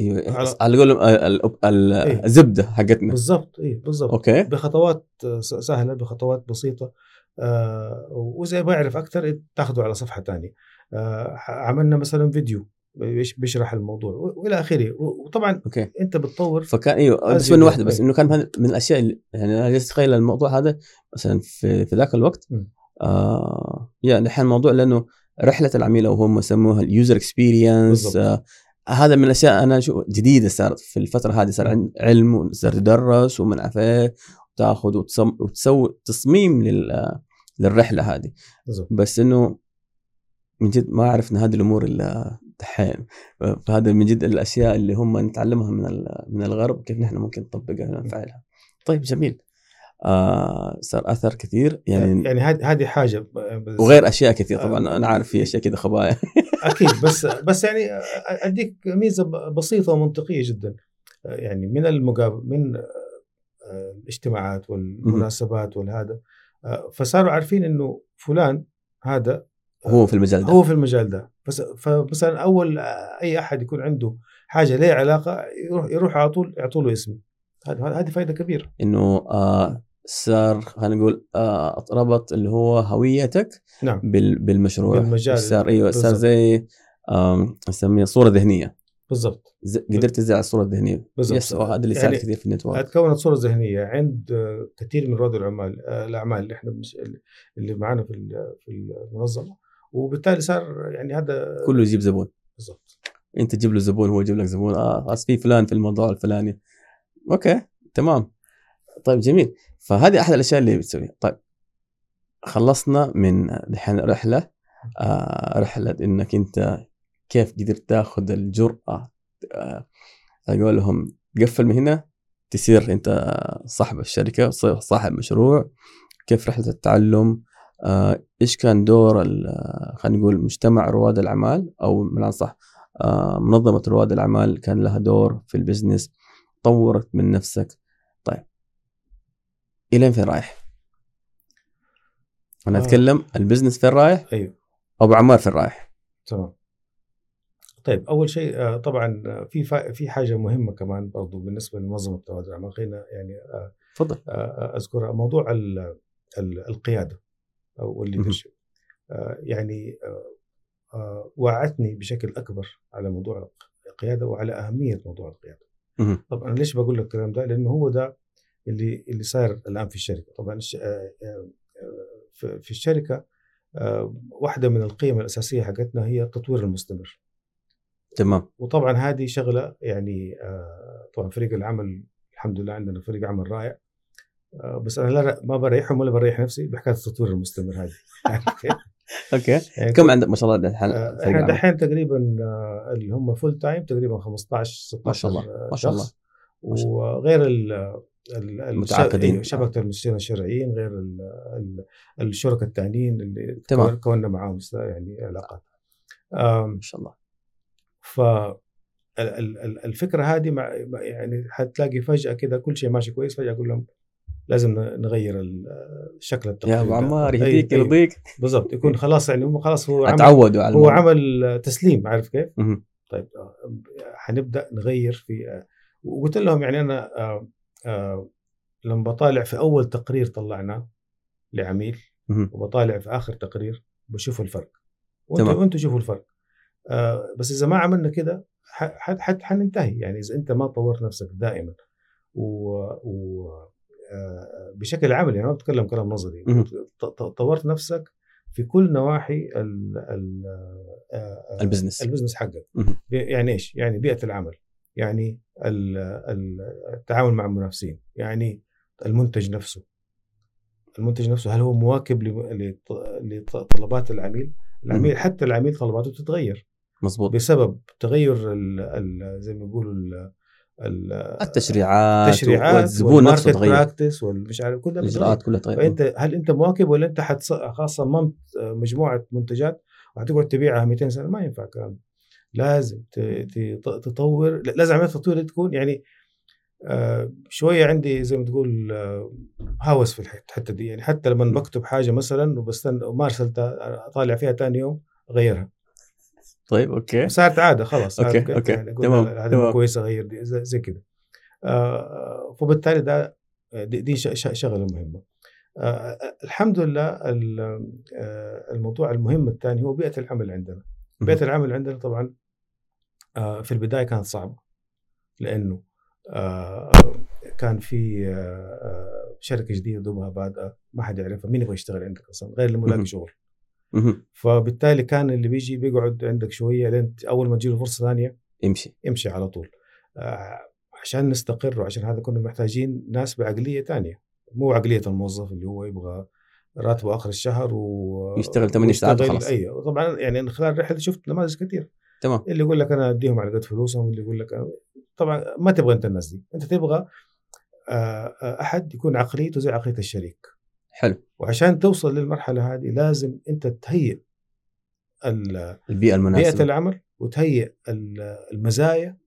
أيوه على- على قولهم إيه. الزبدة حقتنا. بالضبط اي بالضبط. okay. بخطوات آه، سهلة بخطوات بسيطة. آه، واذا ما يعرف أكثر تاخذه على صفحة ثانية آه، عملنا مثلا فيديو بيش- بيشرح الموضوع وإلى آخره. وطبعا okay. أنت بتطور. فكان إيوه بس من واحدة بس. إنه كان من الأشياء اللي يعني أنا جالس أتخيل الموضوع هذا مثلا في في ذاك الوقت. آه يعني الحين الموضوع لأنه رحلة العميل أو هم يسموها ال user experience هذا من الأشياء أنا أشوف جديدة صارت في الفترة هذه صار علم وصار تدرس ومن عارف إيه وتأخذ وتسوي تصميم لل للرحلة هذه. بس إنه من جد ما عرفنا هذه الأمور إلا دحين. فهذا من جد الأشياء اللي هم نتعلمها من من الغرب كيف نحن ممكن نطبقها ونفعلها. طيب جميل. آه صار أثر كثير يعني يعني هذه هذه حاجة بس- وغير أشياء كثير آه. طبعا أنا عارف في أشياء كذا خبايا. أكيد بس بس يعني أديك ميزة بسيطة ومنطقية جدا. يعني من المقابل من آه، الاجتماعات والمناسبات والهذا آه، فصاروا عارفين إنه فلان هذا هو في المجال ده. هو في المجال ده. بس فمثلا أول أي أحد يكون عنده حاجة لها علاقة يروح يروح على طول يعطوا له اسمي هذه فائده كبيرة. إنه آه صار خلينا نقول آه ربط اللي هو هويتك نعم. بال بالمشروع. بالمجال. صار أيوه صار. زي نسميها صورة ذهنية. بالضبط. قدرت تزرع الصورة الذهنيه بالضبط. هذا اللي يساعد يعني كثير في النتورك. تكونت صورة ذهنية عند آه، كثير من رواد العمال آه، الأعمال اللي إحنا. اللي معنا في في المنظمة. وبالتالي صار يعني هذا كله يجيب زبون. بالضبط. أنت تجيب له زبون هو يجيب لك زبون. آه في فلان في الموضوع الفلاني. أوكي تمام. طيب جميل. فهذه أحد الأشياء اللي بتسويها. طيب خلصنا من الحين رحلة. آه رحلة إنك أنت كيف قدرت تاخذ الجرأة آه أقول لهم تقفل من هنا تصير أنت صاحب الشركة تصير صاحب مشروع. كيف رحلة التعلم؟ آه إيش كان دور خلينا نقول مجتمع رواد الأعمال؟ أو من صح آه منظمة رواد الأعمال كان لها دور في ال business. طورت من نفسك. طيب الين فين رايح؟ أنا آه. أتكلم ال business فين رايح أيوه أبو عمار فين رايح؟ تمام طيب أول شيء آه، طبعا آه، في فا- في حاجة مهمة كمان برضو بالنسبة لمنظمة رواد الاعمال خلينا يعني آه، تفضل اذكرها موضوع ال- ال- القيادة أو الليدرشيب يعني وعتني بشكل أكبر على موضوع القيادة وعلى أهمية موضوع القيادة مهم. طب أنا ليش بقول لك الكلام ده؟ لأنه هو ده اللي اللي صاير الآن في الشركة، طبعا آه، آه، آه، في الشركة واحدة من القيم الأساسية حقتنا هي التطوير المستمر، تمام. وطبعا هذه شغلة يعني طبعا فريق العمل الحمد لله عندنا فريق عمل رائع. بس أنا لا ما بريحهم ولا بريح نفسي بحكاية التطوير المستمر هذه. (laughs) okay. يعني كم عندك ما شاء الله الحين إحنا؟ دحين تقريبا اللي هم full time تقريبا 15 16 ما شاء الله، ما شاء الله. وغير المتعاقدين. شبكة المستشارين الشرعيين غير ال- ال- الشركاء الثانيين اللي تمام. كون- كوننا معاهم يعني علاقات ما شاء الله ف ال- ال- ال- الفكرة هذه مع يعني حتلاقي فجأة كده كل شيء ماشي كويس فجأة أقول لهم لازم نغير ال- الشكل التقليدي يا أبو. عمار يهديك يرضيك بالضبط يكون خلاص يعني هم خلاص هو عمل اتعودوا على هو. عمل تسليم عارف كيف؟ طيب آه، حنبدأ نغير في آه، وقلت لهم يعني أنا آه، لما بطالع في أول تقرير طلعناه لعميل. وبطالع في آخر تقرير بشوف الفرق وأنتوا. وأنتوا شوفوا الفرق آه، بس إذا ما عملنا كده ح- ح- ح- حننتهي يعني إذا أنت ما طورت نفسك دائما و, و آه، بشكل عملي أنا ما بتكلم كلام نظري طورت نفسك في كل نواحي ال ال آه، آه، ال business. ال business حقك يعني إيش؟ يعني بيئة العمل يعني ال- ال- التعامل مع المنافسين يعني المنتج نفسه. المنتج نفسه هل هو مواكب لطلبات العميل؟ العميل حتى العميل طلباته تتغير مظبوط. بسبب تغير ال ال زي ما يقولوا ال- ال- التشريعات التشريعات والزبون نفسه تغير. براكتس والمش عارف كل ده بيتغير. الاجراءات كلها تغير. فأنت هل أنت مواكب ولا أنت صممت مجموعة منتجات وهتقعد تبيعها 200 سنة؟ ما ينفع الكلام. لازم. تطور لازم عملية التطوير دي تكون يعني آه شوية عندي زي ما تقول آه هوس في الحت- الحتة دي يعني حتى لما بكتب حاجة مثلا وبستنى وما ارسلتها أطالع فيها ثاني يوم أغيرها طيب okay صارت عادة خلاص okay، عارف كيف؟ okay. يعني تمام،. مو كويسة اغير دي زي, آه فبالتالي ده دي, شغلة مهمة آه الحمد لله ال- آه، الموضوع المهم الثاني هو بيئة العمل عندنا بيئه العمل عندنا طبعا آه، في البداية كانت صعبه لأنه آه، كان في آه، شركة جديدة دوبها بادئه ما حد يعرفها مين يبغى يشتغل عندك أصلا؟ غير اللي مهم. ملاقي شغل. فبالتالي كان اللي بيجي بيقعد عندك شوية لين أول ما تجيله فرصة ثانية يمشي. يمشي على طول. عشان نستقر وعشان هذا كنا محتاجين ناس بعقلية ثانية مو عقلية الموظف اللي هو يبغى راتبه آخر الشهر و يشتغل 8 ساعات وخلاص. أيوه. طبعا يعني خلال الرحلة شفت نماذج كثير تمام. اللي يقول لك أنا أديهم على قد فلوسهم اللي يقول لك أنا... طبعا ما تبغى أنت الناس دي. أنت تبغى آه، آه، أحد يكون عقليته زي عقلية الشريك. حلو. وعشان توصل للمرحلة هذه لازم أنت تهيئ ال- البيئة بيئة المناسبه العمل وتهيئ ال- المزايا.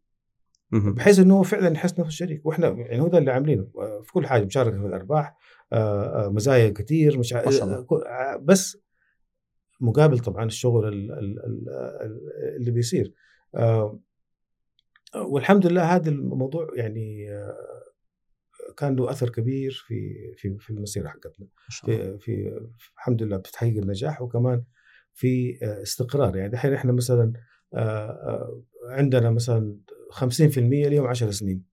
بحيث إنه فعلا يحس نفسه شريك. وإحنا يعني هو ده اللي عاملينه آه، في كل حاجة مشاركة في الأرباح مزايا كثير مش ع- ما شاء الله. آه، آه، بس مقابل طبعا الشغل ال- ال- ال- ال- اللي بيصير. آه، والحمد لله هذا الموضوع يعني آه، كان له أثر كبير في في في المسيرة حقتنا. في في الحمد لله بتحقيق النجاح وكمان في آه، استقرار. يعني دحين إحنا مثلا آه، آه، عندنا مثلا 50% اليوم 10 سنين.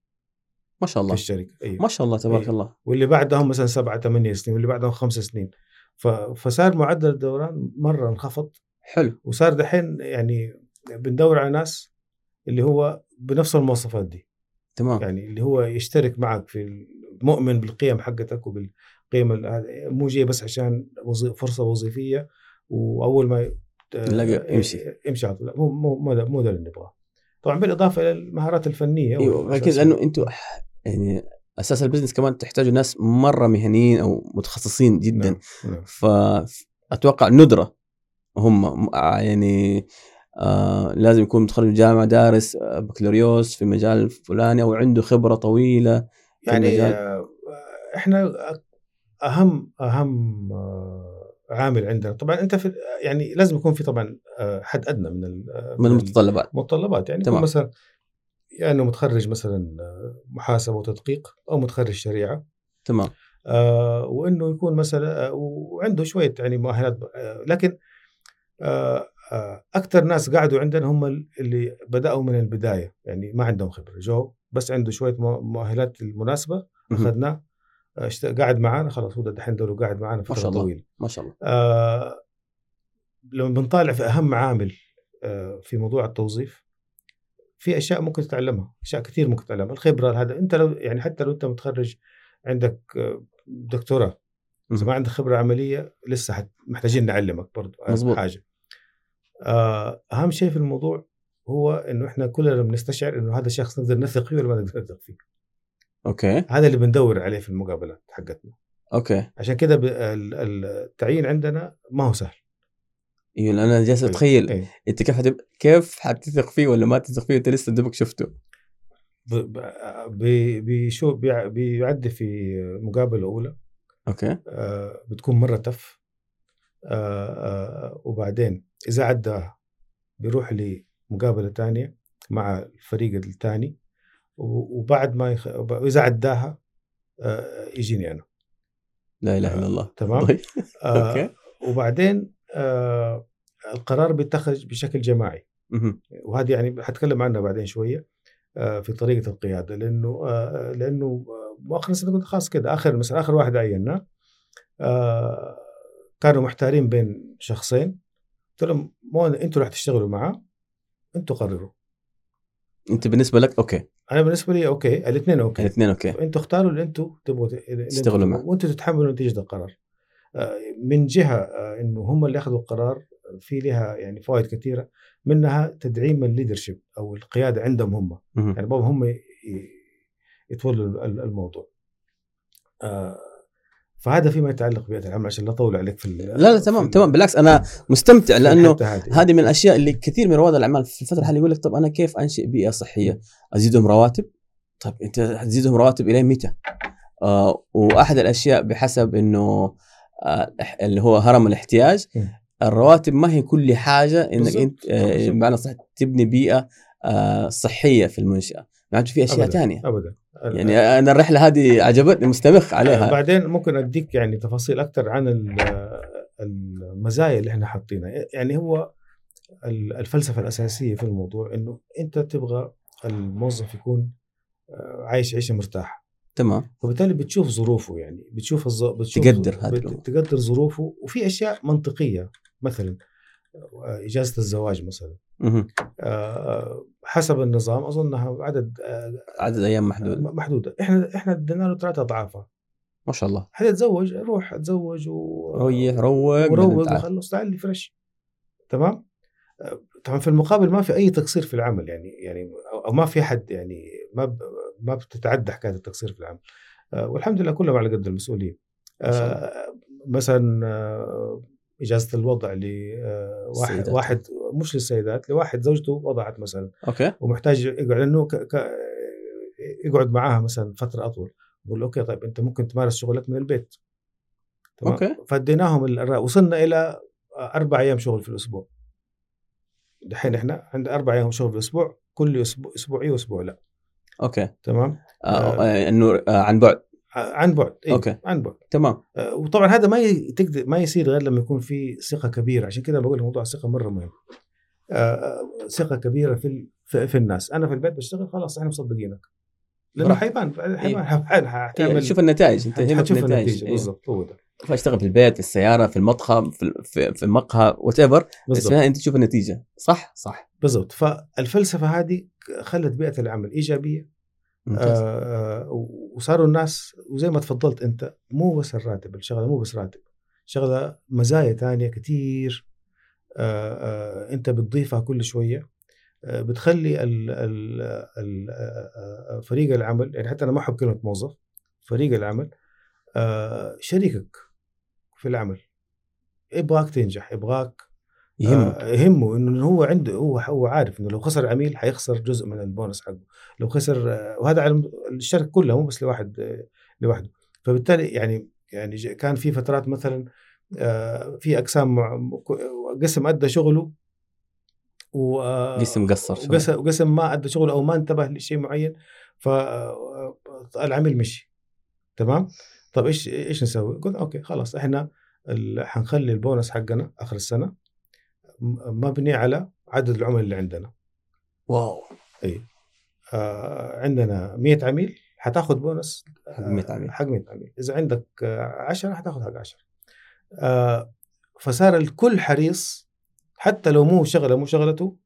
ما شاء في الله الشركة أيوه ما شاء الله تبارك إيه. الله. واللي بعدهم مثلا سبعة ثمانية سنين واللي بعدهم خمس سنين. ف- فصار معدل الدوران مرة انخفض. حلو. وصار دحين يعني بندور على ناس اللي هو بنفس المواصفات دي. تمام. يعني اللي هو يشترك معك في مؤمن بالقيم حقتك وبالقيم. مو جاي بس عشان وظي- فرصة وظيفية وأول ما يمشي. يمشي على طول. لا، مو مو مو ده, اللي نبغاه. طبعا بالإضافة إلى المهارات الفنية إيوه لأنه أنتم يعني أساس البزنس كمان تحتاجوا ناس مرة مهنيين أو متخصصين جدا نعم. نعم. فاتوقع ندرة هم م- يعني آه لازم يكون متخرج من جامعة دارس آه، بكالوريوس في مجال فلاني أو عنده خبرة طويلة يعني. آه، إحنا أهم أهم آه، عامل عندنا طبعا أنت في يعني لازم يكون في طبعا آه، حد أدنى من من المتطلبات المتطلبات يعني تمام. مثلا يعني متخرج مثلا آه، محاسبه وتدقيق أو متخرج شريعة. تمام. آه، وإنه يكون مثلا آه، وعنده شوية يعني مؤهلات آه، لكن آه، آه، أكثر ناس قعدوا عندنا هم اللي بدأوا من البداية. يعني ما عندهم خبرة. جو بس عنده شوية مؤ- مؤهلات المناسبة. أخذناه. اشت- قاعد معانا خلاص هو دحين دوره قاعد معانا فترة شاء الله. طويلة. ما شاء الله. آه، لما بنطالع في أهم عامل آه، في موضوع التوظيف في أشياء ممكن تتعلمها أشياء كثير ممكن تتعلمها. الخبرة هذا أنت لو يعني حتى لو أنت متخرج عندك آه، دكتوراه اذا ما عندك خبرة عملية لسه حت- محتاجين نعلمك برضو مظبوط. حاجة. آه، أهم شيء في الموضوع هو إنه إحنا كلنا بنستشعر إنه هذا الشخص نقدر نثق فيه ولا ما نقدر نثق فيه. okay. هذا اللي بندور عليه في المقابلات حقتنا. okay. عشان كده التعيين عندنا ما هو سهل. أيوه أنا جالس أيوة. أتخيل أيوة. أنت كيف حتب... كيف حتثق فيه ولا ما تثق فيه انت لسه دوبك شفته؟ ب- ب- بي- بيشو بيع- بيعدي في مقابلة أولى. okay. آه، بتكون مرة tough. آه، آه، وبعدين إذا عداها بيروح لمقابلة ثانية مع الفريق الثاني وبعد ما يخ... واذا عداها آه، يجيني أنا. لا إله إلا الله. تمام. طيب. آه، (laughs) okay. وبعدين آه، القرار بيتخذ بشكل جماعي. وهذه يعني حتكلم عنها بعدين شوية آه، في طريقة القيادة. لأنه آه، لأنه آه، مؤخرا قلت خلاص كده آخر مثلا آخر واحد عيناه آه، كانوا محتارين بين شخصين. قلت لهم مو أنتوا راح تشتغلوا معاه أنتوا قرروا. أنت بالنسبة لك okay. أنا بالنسبة لي okay الاثنين okay. الاثنين okay. أنتوا اختاروا اللي أنتوا تبغوا تشتغلوا معه. وأنتوا تتحملوا نتيجة القرار. آه، من جهة آه، إنه هم اللي أخذوا القرار في لها يعني فوائد كثيرة منها تدعيم الليدرشيب أو القيادة عندهم هم. يعني بابا هم يتولوا ال- الموضوع آه، فهذا فيما يتعلق ببيئه العمل عشان لا أطول عليك في لا لا تمام تمام بالعكس أنا مستمتع لأنه هذه. من الأشياء اللي كثير من رواد الأعمال في الفترة الحالية يقول لك طب أنا كيف أنشئ بيئة صحية؟ أزيدهم رواتب؟ طيب أنت هتزيدهم رواتب إلى متى؟ آه وأحد الأشياء بحسب إنه آه اللي هو هرم الاحتياج م. الرواتب ما هي كل حاجة إنك. أنت آه. بمعنى صح تبني بيئة آه صحية في المنشأة معناته في أشياء. ثانية ابدا يعني أنا الرحلة هذه عجبتني مستمخ عليها بعدين ممكن أديك يعني تفاصيل أكثر عن ال- المزايا اللي إحنا حاطينها يعني هو ال- الفلسفة الأساسية في الموضوع إنه أنت تبغى الموظف يكون آه، عايش عيشة مرتاحه تمام. فبالتالي بتشوف ظروفه يعني بتشوف الظ... بتشوف تقدر هذه بت... تقدر ظروفه. وفي أشياء منطقية مثلا آه، إجازة الزواج مثلا. آه، حسب النظام اظنها عدد آه، عدد أيام محدود. محدودة. إحنا إحنا ادينا له ثلاثة اضعافها ما شاء الله. حد يتزوج؟ روح اتزوج و... ريح روق وروق. وخلص. تعال لي fresh. تمام؟ آه، طبعا في المقابل ما في أي تقصير في العمل يعني يعني أو ما في حد يعني ما ب... ما بتتعدى حكاية التقصير في العمل. آه، والحمد لله كلهم على قد المسؤوليه. آه، مثلا آه، إجازة الوضع لواحد. واحد مش للسيدات لواحد زوجته وضعت مثلا. okay. ومحتاج يقعد لأنه ك... ك... يقعد معاها مثلا فترة أطول. يقول له okay طيب أنت ممكن تمارس شغلك من البيت. تمام؟ okay. فاديناهم وصلنا إلى أربع أيام شغل في الأسبوع. دحين إحنا عندنا أربع أيام شغل في الأسبوع كل أسبوع أسبوع إي وأسبوع لا. okay. تمام؟ آه، آه، انه آه، عن بعد. عن بعد إيه؟ okay. عن بعد. تمام. آه، وطبعا هذا ما تقدر ما يصير غير لما يكون في ثقة كبيرة. عشان كده بقول موضوع الثقة مرة مهم. آه، آه، ثقة كبيرة في ال- في, الناس. أنا في البيت بشتغل خلاص إحنا مصدقينك. لأنه براحتك. حيبان حيبان حتعمل شوف النتائج أنت يهمك حتشوف النتائج أيوه. بالضبط هو ده. اشتغل في البيت في السيارة في المطخه في في, المقهى وات ايفر بس أنت تشوف النتيجة. صح؟ صح. بالضبط. فالفلسفة هذه خلت بيئة العمل إيجابية. آه آه وصاروا الناس وزي ما تفضلت أنت مو بس الراتب الشغلة مو بس راتب شغلة مزايا تانية كتير. آه آه أنت بتضيفها كل شوية. آه بتخلي ال ال ال آه، آه، فريق العمل يعني حتى أنا ما أحب كلمة موظف فريق العمل شريكك في العمل. يبغاك تنجح يبغاك يهمك آه، يهمه إنه هو عنده هو هو عارف إنه لو خسر عميل حيخسر جزء من البونص حقه. لو خسر آه، وهذا على الشركة كلها مو بس لواحد آه، لوحده. فبالتالي يعني يعني كان في فترات مثلا آه، في أقسام قسم أدى شغله و آه، قسم قصر. وقسم وقسم ما أدى شغله أو ما انتبه لشيء معين فالعميل مشي. تمام؟ طب إيش إيش نسوي؟ قلنا okay خلاص إحنا حنخلي البونص حقنا آخر السنة. مبني على عدد العملاء اللي عندنا. wow. اي آه عندنا 100 عميل حتاخذ بونص حق 100 عميل. حق 100 عميل. إذا عندك 10 حتاخذ حق 10 آه فصار الكل حريص حتى لو مو شغلة مو شغلته.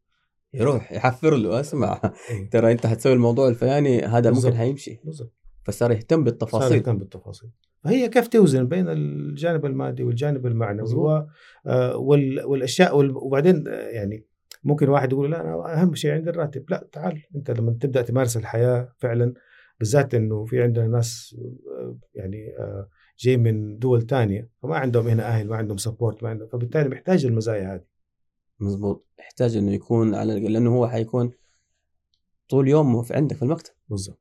يروح يحفر له اسمع. إيه. ترى أنت حتسوي الموضوع الفلاني هذا. ممكن حيمشي. بالضبط. فصار يهتم صار بالتفاصيل. يهتم بالتفاصيل. فهي كيف توزن بين الجانب المادي والجانب المعنوي. و- آه، وال- والأشياء وال- وبعدين آه، يعني ممكن واحد يقول لا أنا أهم شيء عندي الراتب. لا تعال. أنت لما تبدأ تمارس الحياة فعلا بالذات إنه في عندنا ناس آه، يعني جاي من دول تانية فما عندهم هنا أهل ما عندهم سبورت ما عندهم. فبالتالي محتاج المزايا هذه. مزبوط يحتاج إنه يكون على لأنه هو حيكون طول يومه في عندك في المكتب. بالضبط.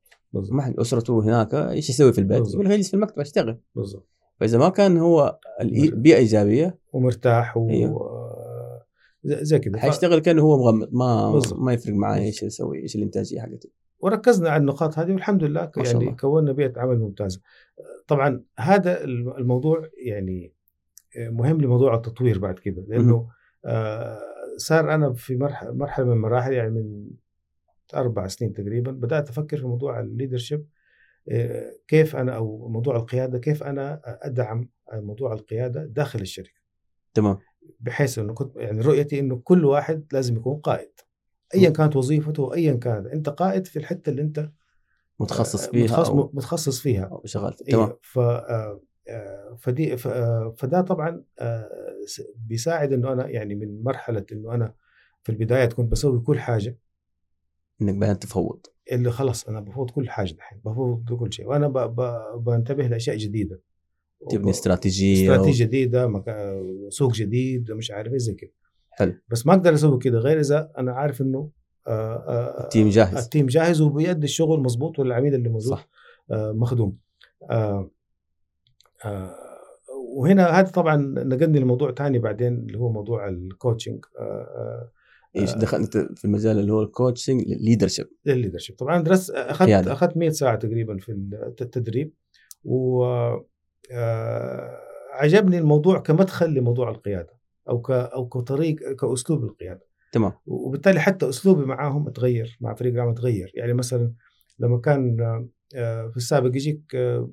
ما عند أسرته هناك إيش يسوي في البيت؟ يقول يجلس في المكتب أشتغل بالضبط فإذا ما كان هو بيئة إيجابية ومرتاح و أيوه. آه، زي كذا حيشتغل كأنه هو مغمض ما بالضبط. ما يفرق معاه إيش يسوي إيش الإنتاجية حقته وركزنا على النقاط هذه والحمد لله يعني. كونا بيئة عمل ممتازة. طبعا هذا الموضوع يعني مهم لموضوع التطوير بعد كده لأنه آه، صار أنا في مرحله مرحلة من المراحل يعني من أربع سنين تقريبا بدأت أفكر في موضوع الليدرشيب كيف أنا أو موضوع القيادة كيف أنا أدعم موضوع القيادة داخل الشركة. تمام. بحيث إنه كنت يعني رؤيتي إنه كل واحد لازم يكون قائد. ايا كانت وظيفته ايا كانت أنت قائد في الحتة اللي أنت متخصص آه، فيها متخصص, أو, متخصص فيها. فيها إيه تمام. ف آه، آه، فدي آه، فده طبعا آه، بيساعد إنه أنا يعني من مرحلة إنه أنا في البدايات كنت بسوي كل حاجة. إنك بعدين تفوض. اللي خلاص أنا بفوض كل حاجة الحين بفوض كل شيء وأنا ب... ب... بنتبه لأشياء جديدة. تبني استراتيجية استراتيجية جديدة مكا... سوق جديد مش عارف إيه زي كده. حلو. بس ما أقدر أسوي كده غير إذا أنا عارف إنه آه، آه، ال team جاهز. ال team جاهز وبيأدي الشغل مظبوط والعميل اللي موجود صح. آه، مخدوم. آه، آه، وهنا هذا طبعا نقلني لموضوع تاني بعدين اللي هو موضوع ال coaching إيش دخلت في المجال اللي هو ال coaching leadership. ال leadership طبعا درست أخذت قيادة. أخذت 100 ساعة تقريبا في التدريب و آه، عجبني الموضوع كمدخل لموضوع القيادة أو أو كطريق كأسلوب القيادة. تمام. وبالتالي حتى أسلوبي معاهم تغير مع فريق العمل تغير يعني مثلا لما كان آه، في السابق يجيك آه،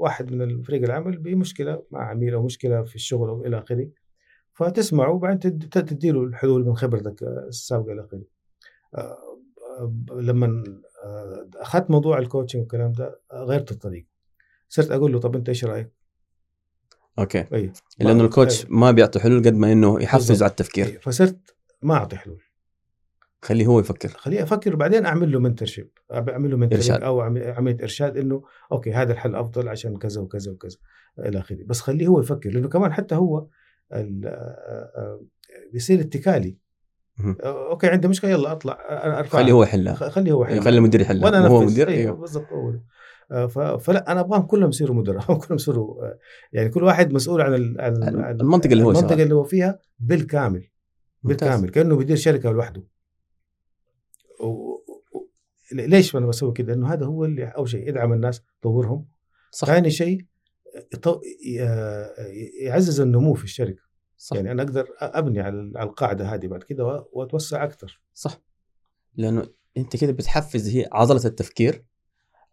واحد من فريق العمل بمشكلة مع عميل أو مشكلة في الشغل أو إلى آخره فتسمعه وبعدين تدي له الحلول من خبرتك السابقه إلى اخره لما أخذت موضوع ال coaching والكلام ده غيرت الطريقة. صرت أقول له طب أنت إيش رأيك؟ okay. أي. لأنه ال coach أي. ما بيعطي حلول قد ما إنه يحفز على التفكير. أي. فصرت ما أعطي حلول. خليه هو يفكر. خليه أفكر وبعدين أعمل له mentorship أعمل له mentorship أو عمليه إرشاد إنه okay هذا الحل أفضل عشان كذا وكذا وكذا. إلى آخره. بس خليه هو يفكر لأنه كمان حتى هو بيصير اتكالي. أوكي عندي مشكلة يلا أطلع أرفع. خليه هو يحلها. خليه هو يحلها. خلي المدير يحلها. وأنا هو مدير أيوه, أيوه. بالضبط فلا أنا أبغاهم كلهم يصيروا مدراء (laughs) كلهم يصيروا يعني كل واحد مسؤول عن المنطقة اللي هو المنطقة اللي هو فيها بالكامل. بالكامل كأنه بيدير شركة لوحده. ليش أنا بسوي كده؟ لأنه هذا هو اللي أول شيء يدعم الناس يطورهم صح. ثاني شيء يعزز النمو في الشركة. صح. يعني أنا أقدر أبني على القاعدة هذه بعد كده وأتوسع أكثر. صح. لأنه أنت كده بتحفز هي عضلة التفكير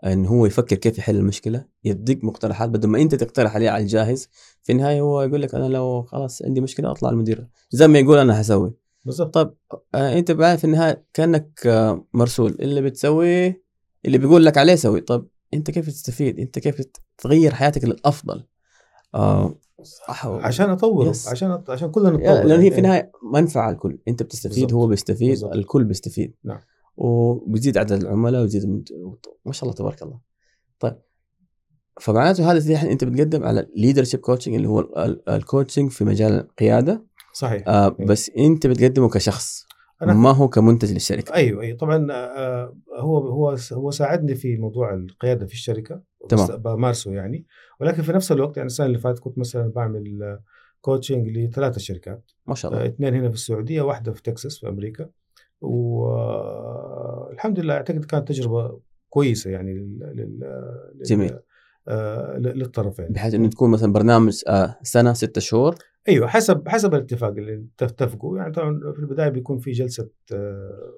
إن هو يفكر كيف يحل المشكلة يديك مقترحات بدل ما أنت تقترح عليه على الجاهز في النهاية هو يقول لك أنا لو خلاص عندي مشكلة أطلع المدير زي ما يقول أنا هسوي. بالضبط. طب آه أنت بعد في النهاية كأنك آه مرسول اللي بتسويه اللي بيقول لك عليه سوي. طب أنت كيف تستفيد؟ أنت كيف تغير حياتك للأفضل. آه صح. عشان اطور عشان عشان كلنا نتطور لأن هي في النهاية منفعه الكل. أنت بتستفيد بالزبط. هو بيستفيد بالزبط. الكل بيستفيد. نعم. وبيزيد عدد العملاء ويزيد ما شاء الله تبارك الله. طيب. فمعناته هذا الحين أنت بتقدم على leadership coaching اللي هو ال coaching في مجال القيادة. صحيح. آه بس أنت بتقدمه كشخص. أنا ما هو كمنتج للشركة؟ أيوه أيوه. طبعا آه هو هو هو ساعدني في موضوع القيادة في الشركة تمام. بمارسه يعني. ولكن في نفس الوقت يعني السنة اللي فاتت كنت مثلا بعمل كوتشنج لثلاثة شركات. ما شاء الله. آه اثنين هنا في السعودية واحدة في تكساس في أمريكا. والحمد لله أعتقد كانت تجربة كويسة يعني لل جميل. آه للطرفين. بحيث إنه تكون مثلا برنامج آه سنة ستة شهور؟ أيوه حسب حسب الاتفاق اللي تتفقوا يعني طبعا في البداية بيكون في جلسة آه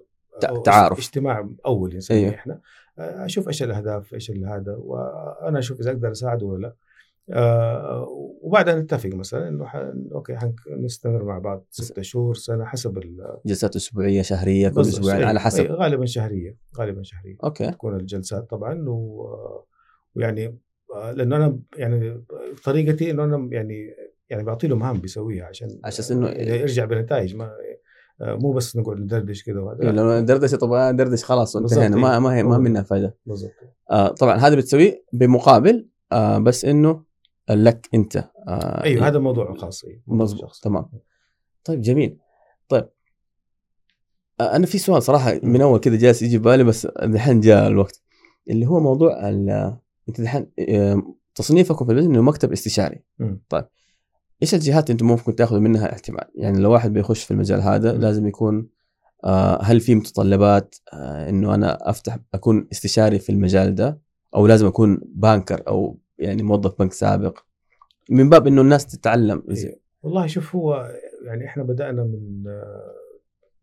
تعارف. اجتماع أول نسميه أيوه. إحنا. آه، أشوف إيش الأهداف إيش هذا وأنا أشوف إذا أقدر أساعده ولا لا. آه وبعدها نتفق مثلا إنه. أوكي حنستمر مع بعض ستة شهور سنة حسب ال... جلسات أسبوعية شهرية كل أسبوعين على حسب. غالبا شهرية غالبا شهرية. okay. تكون الجلسات طبعا و... ويعني آه، لأنه أنا يعني طريقتي إنه أنا يعني يعني بعطي له مهام بيسويها عشان عشان إنه يرجع بنتائج ما مو بس نقعد ندردش كذا وهذا إيه لو ندردش طبعا ندردش خلاص انتهينا ما ما هي ما منها فائده بالضبط. آه طبعا هذا بتسويه بمقابل آه بس إنه لك أنت آه أيوه هذا موضوع خاص مضبوط تمام. طيب جميل. طيب. آه أنا في سؤال صراحة من أول كذا جالس يجي بالي بس الحين جاء الوقت اللي هو موضوع انت آه، تصنيفكم في البزنس إنه مكتب استشاري م. طيب إيش الجهات أنتم ممكن تأخذوا منها اعتماد؟ يعني لو واحد بيخش في المجال هذا م. لازم يكون آه هل في متطلبات آه إنه أنا أفتح أكون استشاري في المجال ده أو لازم أكون بانكر أو يعني موظف بنك سابق من باب إنه الناس تتعلم إيه. والله شوف هو يعني إحنا بدأنا من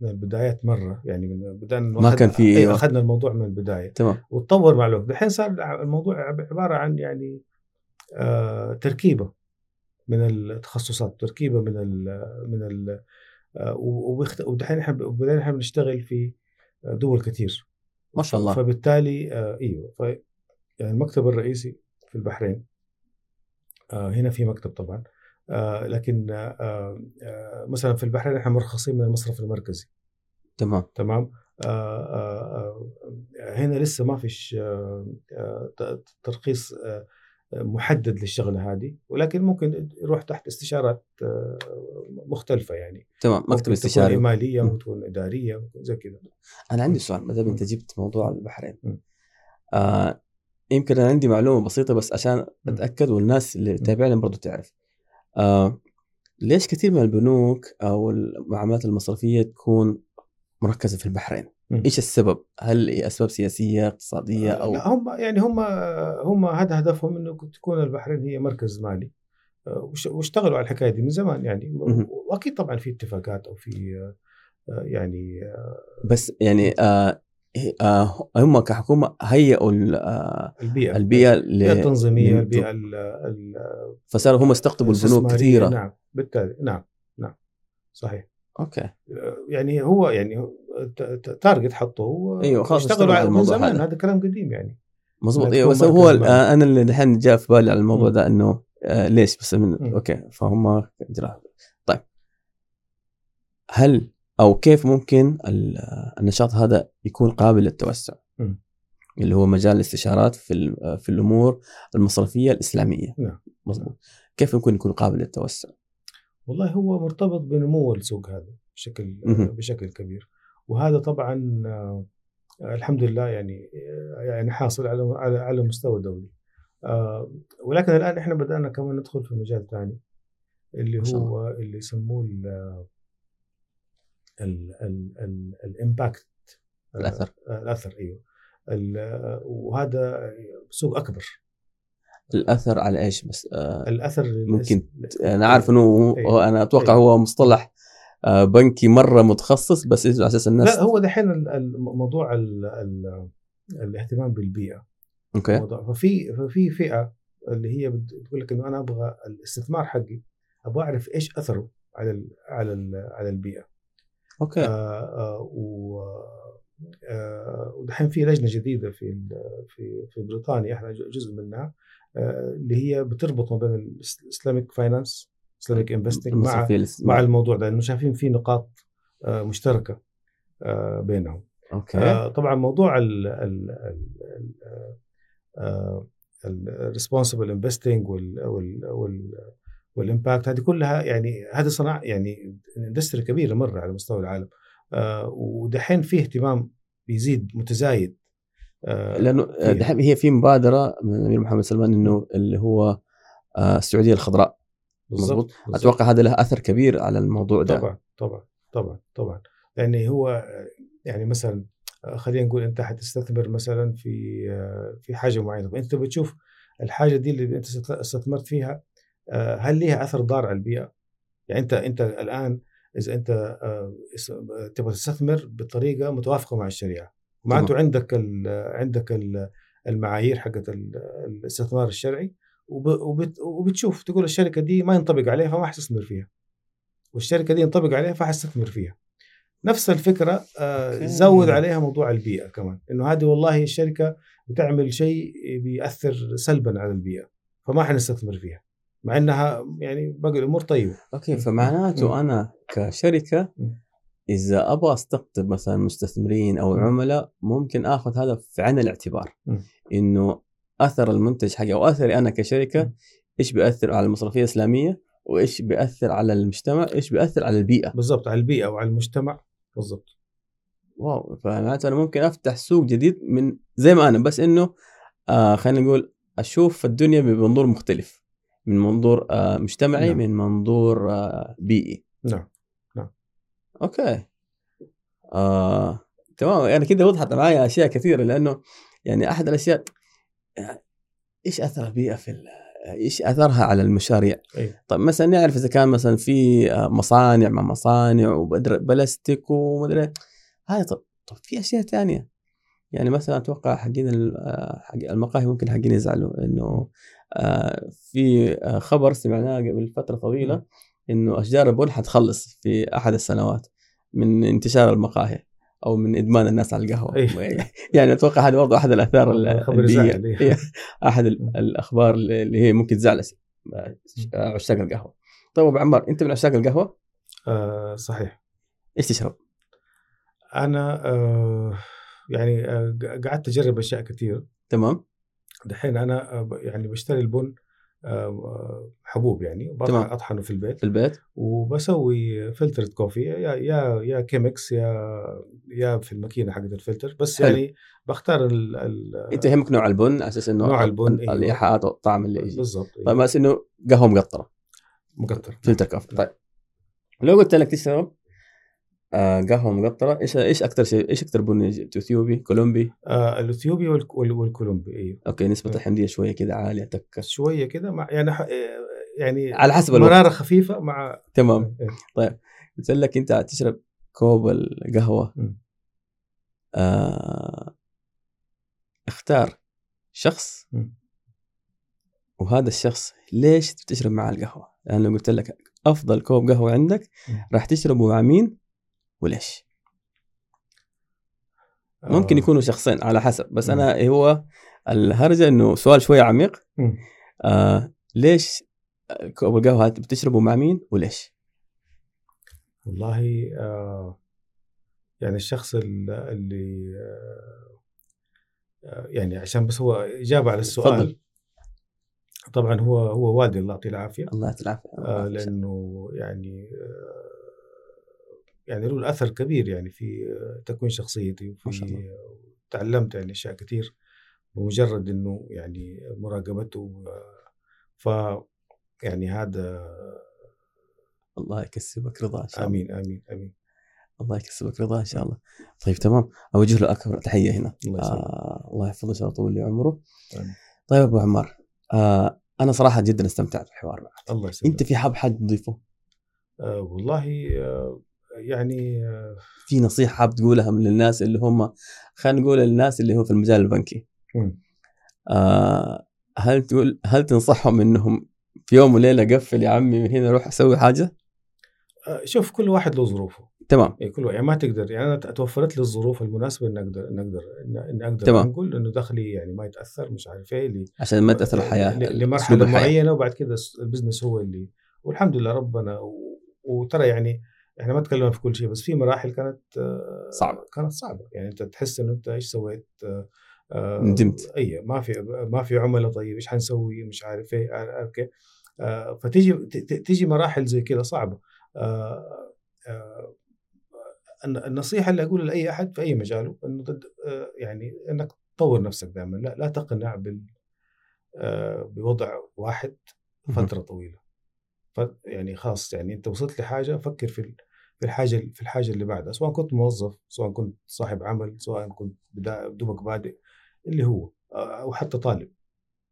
من البدايات مرة. يعني من بدانا ما كان في أيوة أخذنا الموضوع من البداية. تمام. وتطور مع الوقت. الحين صار الموضوع عبارة عن يعني آه تركيبة من التخصصات تركيبة من ال من ال آه ودحين إحنا بنشتغل في دول كثير ما شاء الله. فبالتالي آه إيوه. ف يعني المكتب الرئيسي في البحرين آه هنا في مكتب طبعا. آه لكن آه آه مثلا في البحرين إحنا مرخصين من المصرف المركزي. تمام. تمام؟ آه آه هنا لسه ما فيش آه آه ترخيص آه محدد للشغلة هذه ولكن ممكن يروح تحت استشارات آه مختلفة يعني. تمام مكتب استشاري. تكون ماليه وتكون إدارية زي كذا. أنا عندي سؤال ما دام أنت جبت موضوع البحرين. آه يمكن أنا عندي معلومة بسيطة بس عشان أتأكد والناس اللي تتابعنا برضو تعرف. آه ليش كثير من البنوك أو المعاملات المصرفية تكون مركزة في البحرين؟ م. إيش السبب؟ هل أسباب سياسية اقتصادية أو لا هم يعني هم هم هذا هدفهم إنه تكون البحرين هي مركز مالي آه، واشتغلوا على الحكاية دي من زمان يعني وأكيد طبعا في اتفاقات أو في آه، يعني آه، بس يعني آه آه هم كحكومة هيئوا آه البيئة. البيئة البيئة التنظيمية البيئة ال- ال- فصاروا هم يستقطبوا البنوك. كثيرة. نعم بالتالي. نعم نعم صحيح. okay. يعني هو يعني هو ت- target حطوه أيوة، خلاص اشتغلوا على على من الموضوع زمان. هذا. هذا كلام قديم يعني. إنها أيوه بس هو. آه أنا اللي الحين جاء في بالي على الموضوع. ده إنه آه ليش؟ بس من. okay فهم طيب. هل أو كيف ممكن ال- النشاط هذا يكون قابل للتوسع؟ مم. اللي هو مجال الاستشارات في في الأمور المصرفية الإسلامية نعم. مزبوط كيف ممكن يكون قابل للتوسع؟ والله هو مرتبط بنمو السوق هذا بشكل مهم. بشكل كبير وهذا طبعا آه، الحمد لله يعني آه، يعني حاصل على على على مستوى دولي آه، ولكن الآن إحنا بدأنا كمان ندخل في مجال ثاني اللي هو اللي يسموه الامباكت الأثر. الأثر أيوه. ال- آه، وهذا سوق أكبر. الأثر على إيش بس؟ آه الأثر ممكن أنا عارف إنه هو- أيوة. أنا أتوقع أيوة. هو مصطلح آه بنكي مرة متخصص بس على أساس الناس لا هو دحين موضوع ال ال الاهتمام بالبيئة. أوكي. موضوع ففي ففي فئة اللي هي بت- بتقول لك إنه أنا أبغى الاستثمار حقي أبغى أعرف إيش أثره على ال على ال على البيئة. okay. آه آه و آه ودحين في لجنة جديدة في ال- في في بريطانيا إحنا جزء منها آه اللي هي بتربط ما بين ال Islamic finance Islamic investing مع مع. الموضوع ده لأنه شايفين في نقاط آه مشتركة آه بينهم. okay. آه، طبعا موضوع ال ال ال responsible investing وال impact هذه كلها يعني هذه صناعة يعني industry كبيرة مرة على مستوى العالم آه، ودحين في اهتمام بيزيد متزايد آه، لأنه. دحين هي في مبادرة من الأمير محمد سلمان إنه اللي هو آه السعودية الخضراء. بالضبط. أتوقع هذا له أثر كبير على الموضوع ده طبعا طبعا طبعا طبعا يعني هو يعني مثلا خلينا نقول أنت حتستثمر مثلا في في حاجة معينة أنت بتشوف الحاجة دي اللي أنت استثمرت فيها هل لها أثر ضار على البيئة؟ يعني أنت أنت الآن إذا أنت تبغى تستثمر بطريقة متوافقة مع الشريعة معناته عندك ال عندك ال المعايير حقت الاستثمار الشرعي وبت وبتشوف تقول الشركة دي ما ينطبق عليها فما حتستثمر فيها. والشركة دي ينطبق عليها فحستثمر فيها. نفس الفكرة آه زود عليها موضوع البيئة كمان إنه هذه والله الشركة بتعمل شيء بيأثر سلبا على البيئة فما حنستثمر فيها. مع إنها يعني باقي الأمور طيبة أوكي فمعناته م. أنا كشركة. إذا أبغى أستقطب مثلا مستثمرين أو. عملاء ممكن آخذ هذا في عين الاعتبار. إنه أثر المنتج حقي أو أثري أنا كشركة. إيش بيأثر على المصرفية الإسلامية وإيش بيأثر على المجتمع إيش بيأثر على البيئة بالضبط على البيئة وعلى المجتمع بالضبط wow فمعناته أنا ممكن أفتح سوق جديد من زي ما أنا بس إنه آه خلينا نقول أشوف الدنيا بمنظور مختلف من منظور آه مجتمعي نعم. من منظور آه بيئي. نعم أوكي. آه تمام. يعني كده وضحت معايا أشياء كثيرة لأنه يعني أحد الأشياء إيش أثر البيئه في ال- إيش أثرها على المشاريع؟ أي. طيب مثلا نعرف إذا كان مثلا في آه، مصانع مع مصانع وبلاستيك ومدري هاي طب طب في أشياء ثانية يعني مثلا أتوقع حقين آه، المقاهي ممكن حقين يزعلوا إنه آه، في آه، خبر سمعناه قبل فترة طويلة إنه أشجار البن حتخلص في أحد السنوات من انتشار المقاهي أو من إدمان الناس على القهوة أي. (laughs) يعني أتوقع هذا برضه أحد الأثار اللي. هي (laughs) أحد. الأخبار اللي هي ممكن تزعل عشاق القهوة طيب أبو عمار أنت من عشاق القهوة آه صحيح إيش تشرب؟ أنا آه يعني آه قعدت أجرب أشياء كثير تمام. دحين أنا آه، يعني بشتري البن آه، حبوب يعني تمام. أطحنه في البيت. في البيت. وبسوي filter coffee يا يا يا Chemex يا يا في الماكينة حقت الفلتر بس حلو. يعني بختار ال ال أنت يهمك نوع البن على أساس إنه نوع البن، ال- أيوة. الإيحاءات والطعم اللي يجي. بالضبط طيب بس إنه قهوة مقطرة. مقطر filter coffee طيب. لو قلت لك تشرب آه قهوة مقطرة إيش إيش أكثر شيء إيش أكثر بن؟ إثيوبي كولومبي آه الإثيوبي والك- وال- والكولومبي إيوه أوكي نسبة أه. الحمضيه شوية كده عالية تكه شوية كده مع يعني ح- يعني على حسب الوقت مرارة خفيفة مع تمام إيه. طيب قلت لك أنت تشرب كوب القهوة. آه اختار شخص مم. وهذا الشخص ليش تشرب معاه القهوة؟ لأنه قلت لك أفضل كوب قهوة عندك. راح تشربه مع مين وليش؟ ممكن آه، يكونوا شخصين على حسب بس. أنا هو الهرجة إنه سؤال شوية عميق. آه ليش كوب القهوه بتشربه مع مين وليش؟ والله آه يعني الشخص ال- اللي آه يعني عشان بس هو إجابة على السؤال تفضل. طبعا هو هو والدي الله يعطيه العافية الله يعطيه العافية آه لأنه يعني آه يعني له الأثر كبير يعني في تكوين شخصيتي. وفي تعلمت يعني أشياء كثير بمجرد إنه يعني مراقبته ف يعني هذا الله يكسبك رضا إن شاء الله. آمين آمين آمين. الله يكسبك رضا إن شاء الله. طيب تمام. اوجه له أكبر تحية هنا. الله آه الله يحفظه إن شاء الله يطول لي عمره. آمين. طيب أبو عمار آه أنا صراحة جدا استمتعت بالحوار معك. الله يسلمك. أنت في حاب حاجة تضيفه؟ آه والله آه يعني آه في نصيحة حاب تقولها من الناس اللي هم خلينا نقول الناس اللي هو في المجال البنكي. آه هل تقول هل تنصحهم إنهم في يوم وليلة قفل يا عمي من هنا روح أسوي حاجة آه، شوف كل واحد له ظروفه تمام يعني كل واحد يعني ما تقدر يعني أنا توفرت لي الظروف المناسبة اني أقدر اني أقدر اني أقدر تمام. انقل إنه دخلي يعني ما يتأثر مش عارف إيه عشان ما تأثر الحياة ل- أسلوب لمرحله. معينة وبعد كده ال business هو اللي والحمد لله ربنا وترى يعني إحنا ما تكلمنا في كل شيء بس في مراحل كانت آه، صعبة. كانت صعبة. يعني أنت تحس إنه أنت إيش سويت؟ آه، آه، ندمت. اي ما في ما في عملاء طيب إيش حنسوي؟ مش عارف إيه أوكي آه، فتيجي تيجي مراحل زي كذا صعبة. الن- النصيحة اللي أقولها لأي أحد في أي مجاله إنه ضد يعني إنك تطور نفسك دائما. لا لا تقنع بال بوضع واحد. فترة طويلة. يعني خلاص يعني أنت وصلت لحاجة فكر في في الحاجة في الحاجة اللي بعدها سواء كنت موظف سواء كنت صاحب عمل سواء كنت دوبك بادئ اللي هو آه، أو حتى طالب.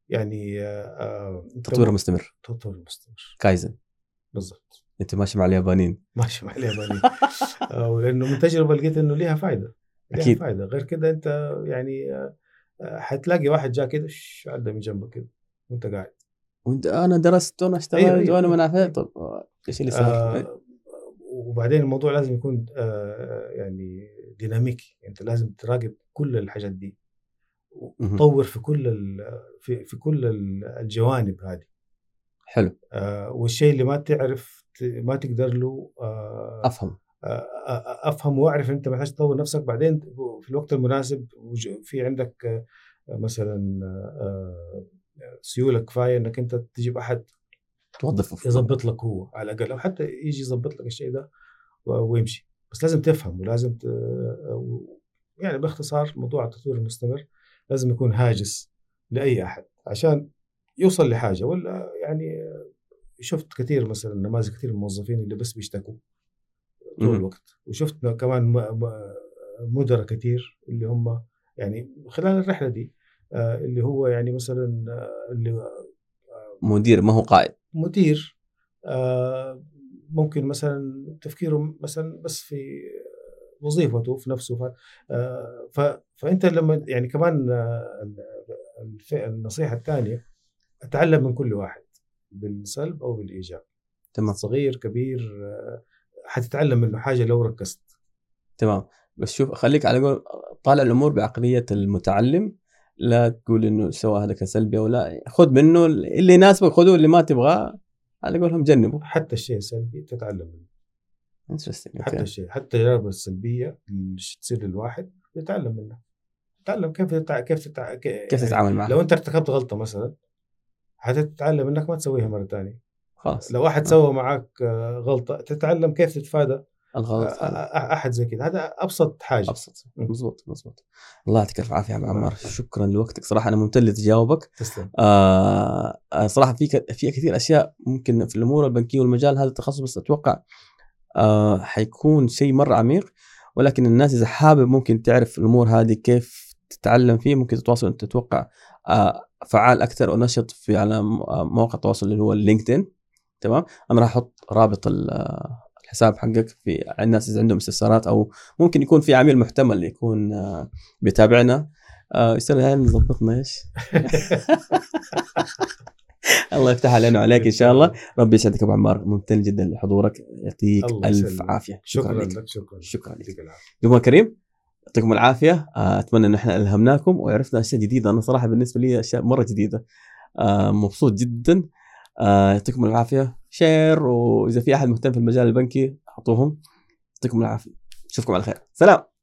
يعني آه، آه، تطوير مستمر. تطوير مستمر. كايزن. بالضبط. أنت ماشي مع اليابانيين. ماشي مع اليابانيين. (laughs) ولأنه من تجربة لقيت إنه ليها فائده ليها أكيد. فائده غير كده أنت يعني حتلاقي واحد جاء كده عدى من جنبك كده وأنت قاعد. وأنت أنا درست وأنا اشتغلت أيوة، أيوة، وأنا أيوة. من عارف إيه. طب إيش اللي صار؟ آه وبعدين الموضوع لازم يكون آه يعني ديناميكي أنت لازم تراقب كل الحاجات دي. وتطور في كل في في كل ال- الجوانب هذه. حلو. آه والشيء اللي ما تعرف ما تقدر له آه أفهم. آه، أفهم واعرف أنت محتاج تطور نفسك. بعدين في الوقت المناسب في عندك آه، مثلا آه، سيولة كفاية إنك أنت تجيب أحد توظفه. يظبط لك هو على الأقل أو حتى يجي يظبط لك الشيء ده ويمشي. بس لازم تفهم ولازم ت... يعني باختصار موضوع التطوير المستمر لازم يكون هاجس لأي أحد عشان يوصل لحاجة ولا يعني شفت كثير مثلا نماذج كثير من الموظفين اللي بس بيشتكوا طول. الوقت. وشفت كمان مدراء كثير اللي هم يعني خلال الرحلة دي آه، اللي هو يعني مثلا آه، اللي مدير ما هو قائد. مدير آه، ممكن مثلا تفكيره مثلا بس في وظيفته في نفسه ف- آه، فأنت لما يعني كمان آه، النصيحة الثانية أتعلم من كل واحد بالسلب أو بالإيجاب. تمام. صغير كبير حتتعلم منه حاجة لو ركزت. تمام. بس شوف خليك على قول طالع الأمور بعقلية المتعلم لا تقول إنه هذا كان سلبي أو لا خذ منه اللي يناسبك خذه اللي ما تبغاه على قولهم جنبه. حتى الشيء السلبي تتعلم منه. انترستنج حتى الشيء حتى التجارب السلبية اللي تصير للواحد يتعلم منها. تعلم كيف تتع... كيف تتع... كيف تتعامل معه لو أنت ارتكبت غلطة مثلا حتتعلم إنك ما تسويها مرة ثانية خلاص. لو واحد آه. سوى معك آه، غلطة تتعلم كيف تتفادى الغلط أحد زي كذا. هذا أبسط حاجة. أبسط. م. مزبوط مزبوط الله يعطيك الف عافية الله عمار. شكرا لوقتك. صراحة أنا ممتن لتجاوبك. تسلم. آه آه، صراحة في في كثير أشياء ممكن في الأمور البنكية والمجال هذا التخصص بس أتوقع آه حيكون شيء مرة عميق. ولكن الناس إذا حابب ممكن تعرف الأمور هذه كيف تتعلم فيه ممكن تتواصل. أنت تتوقع آه فعال أكثر ونشط في على آه، مواقع التواصل اللي هو اللينكدين تمام؟ أنا راح أحط رابط الحساب حقك في الناس إذا عندهم استفسارات أو ممكن يكون في عميل محتمل يكون آه، بيتابعنا. آه، يصير هاي نظبطنا إيش؟ (laughs) الله يفتح علينا وعليك إن شاء الله. ربي يسعدك أبو عمار. ممتن جدا لحضورك. يعطيك ألف يسلمك. عافية. شكرا لك. لك شكرا شكرا لك. جمهور كريم يعطيكم العافية. آه، أتمنى إن إحنا ألهمناكم وعرفنا أشياء جديدة. أنا صراحة بالنسبة لي أشياء مرة جديدة. مبسوط جدا. يعطيكم العافية. شير وإذا في أحد مهتم في المجال البنكي اعطوهم يعطيكم العافية. أشوفكم على خير. سلام!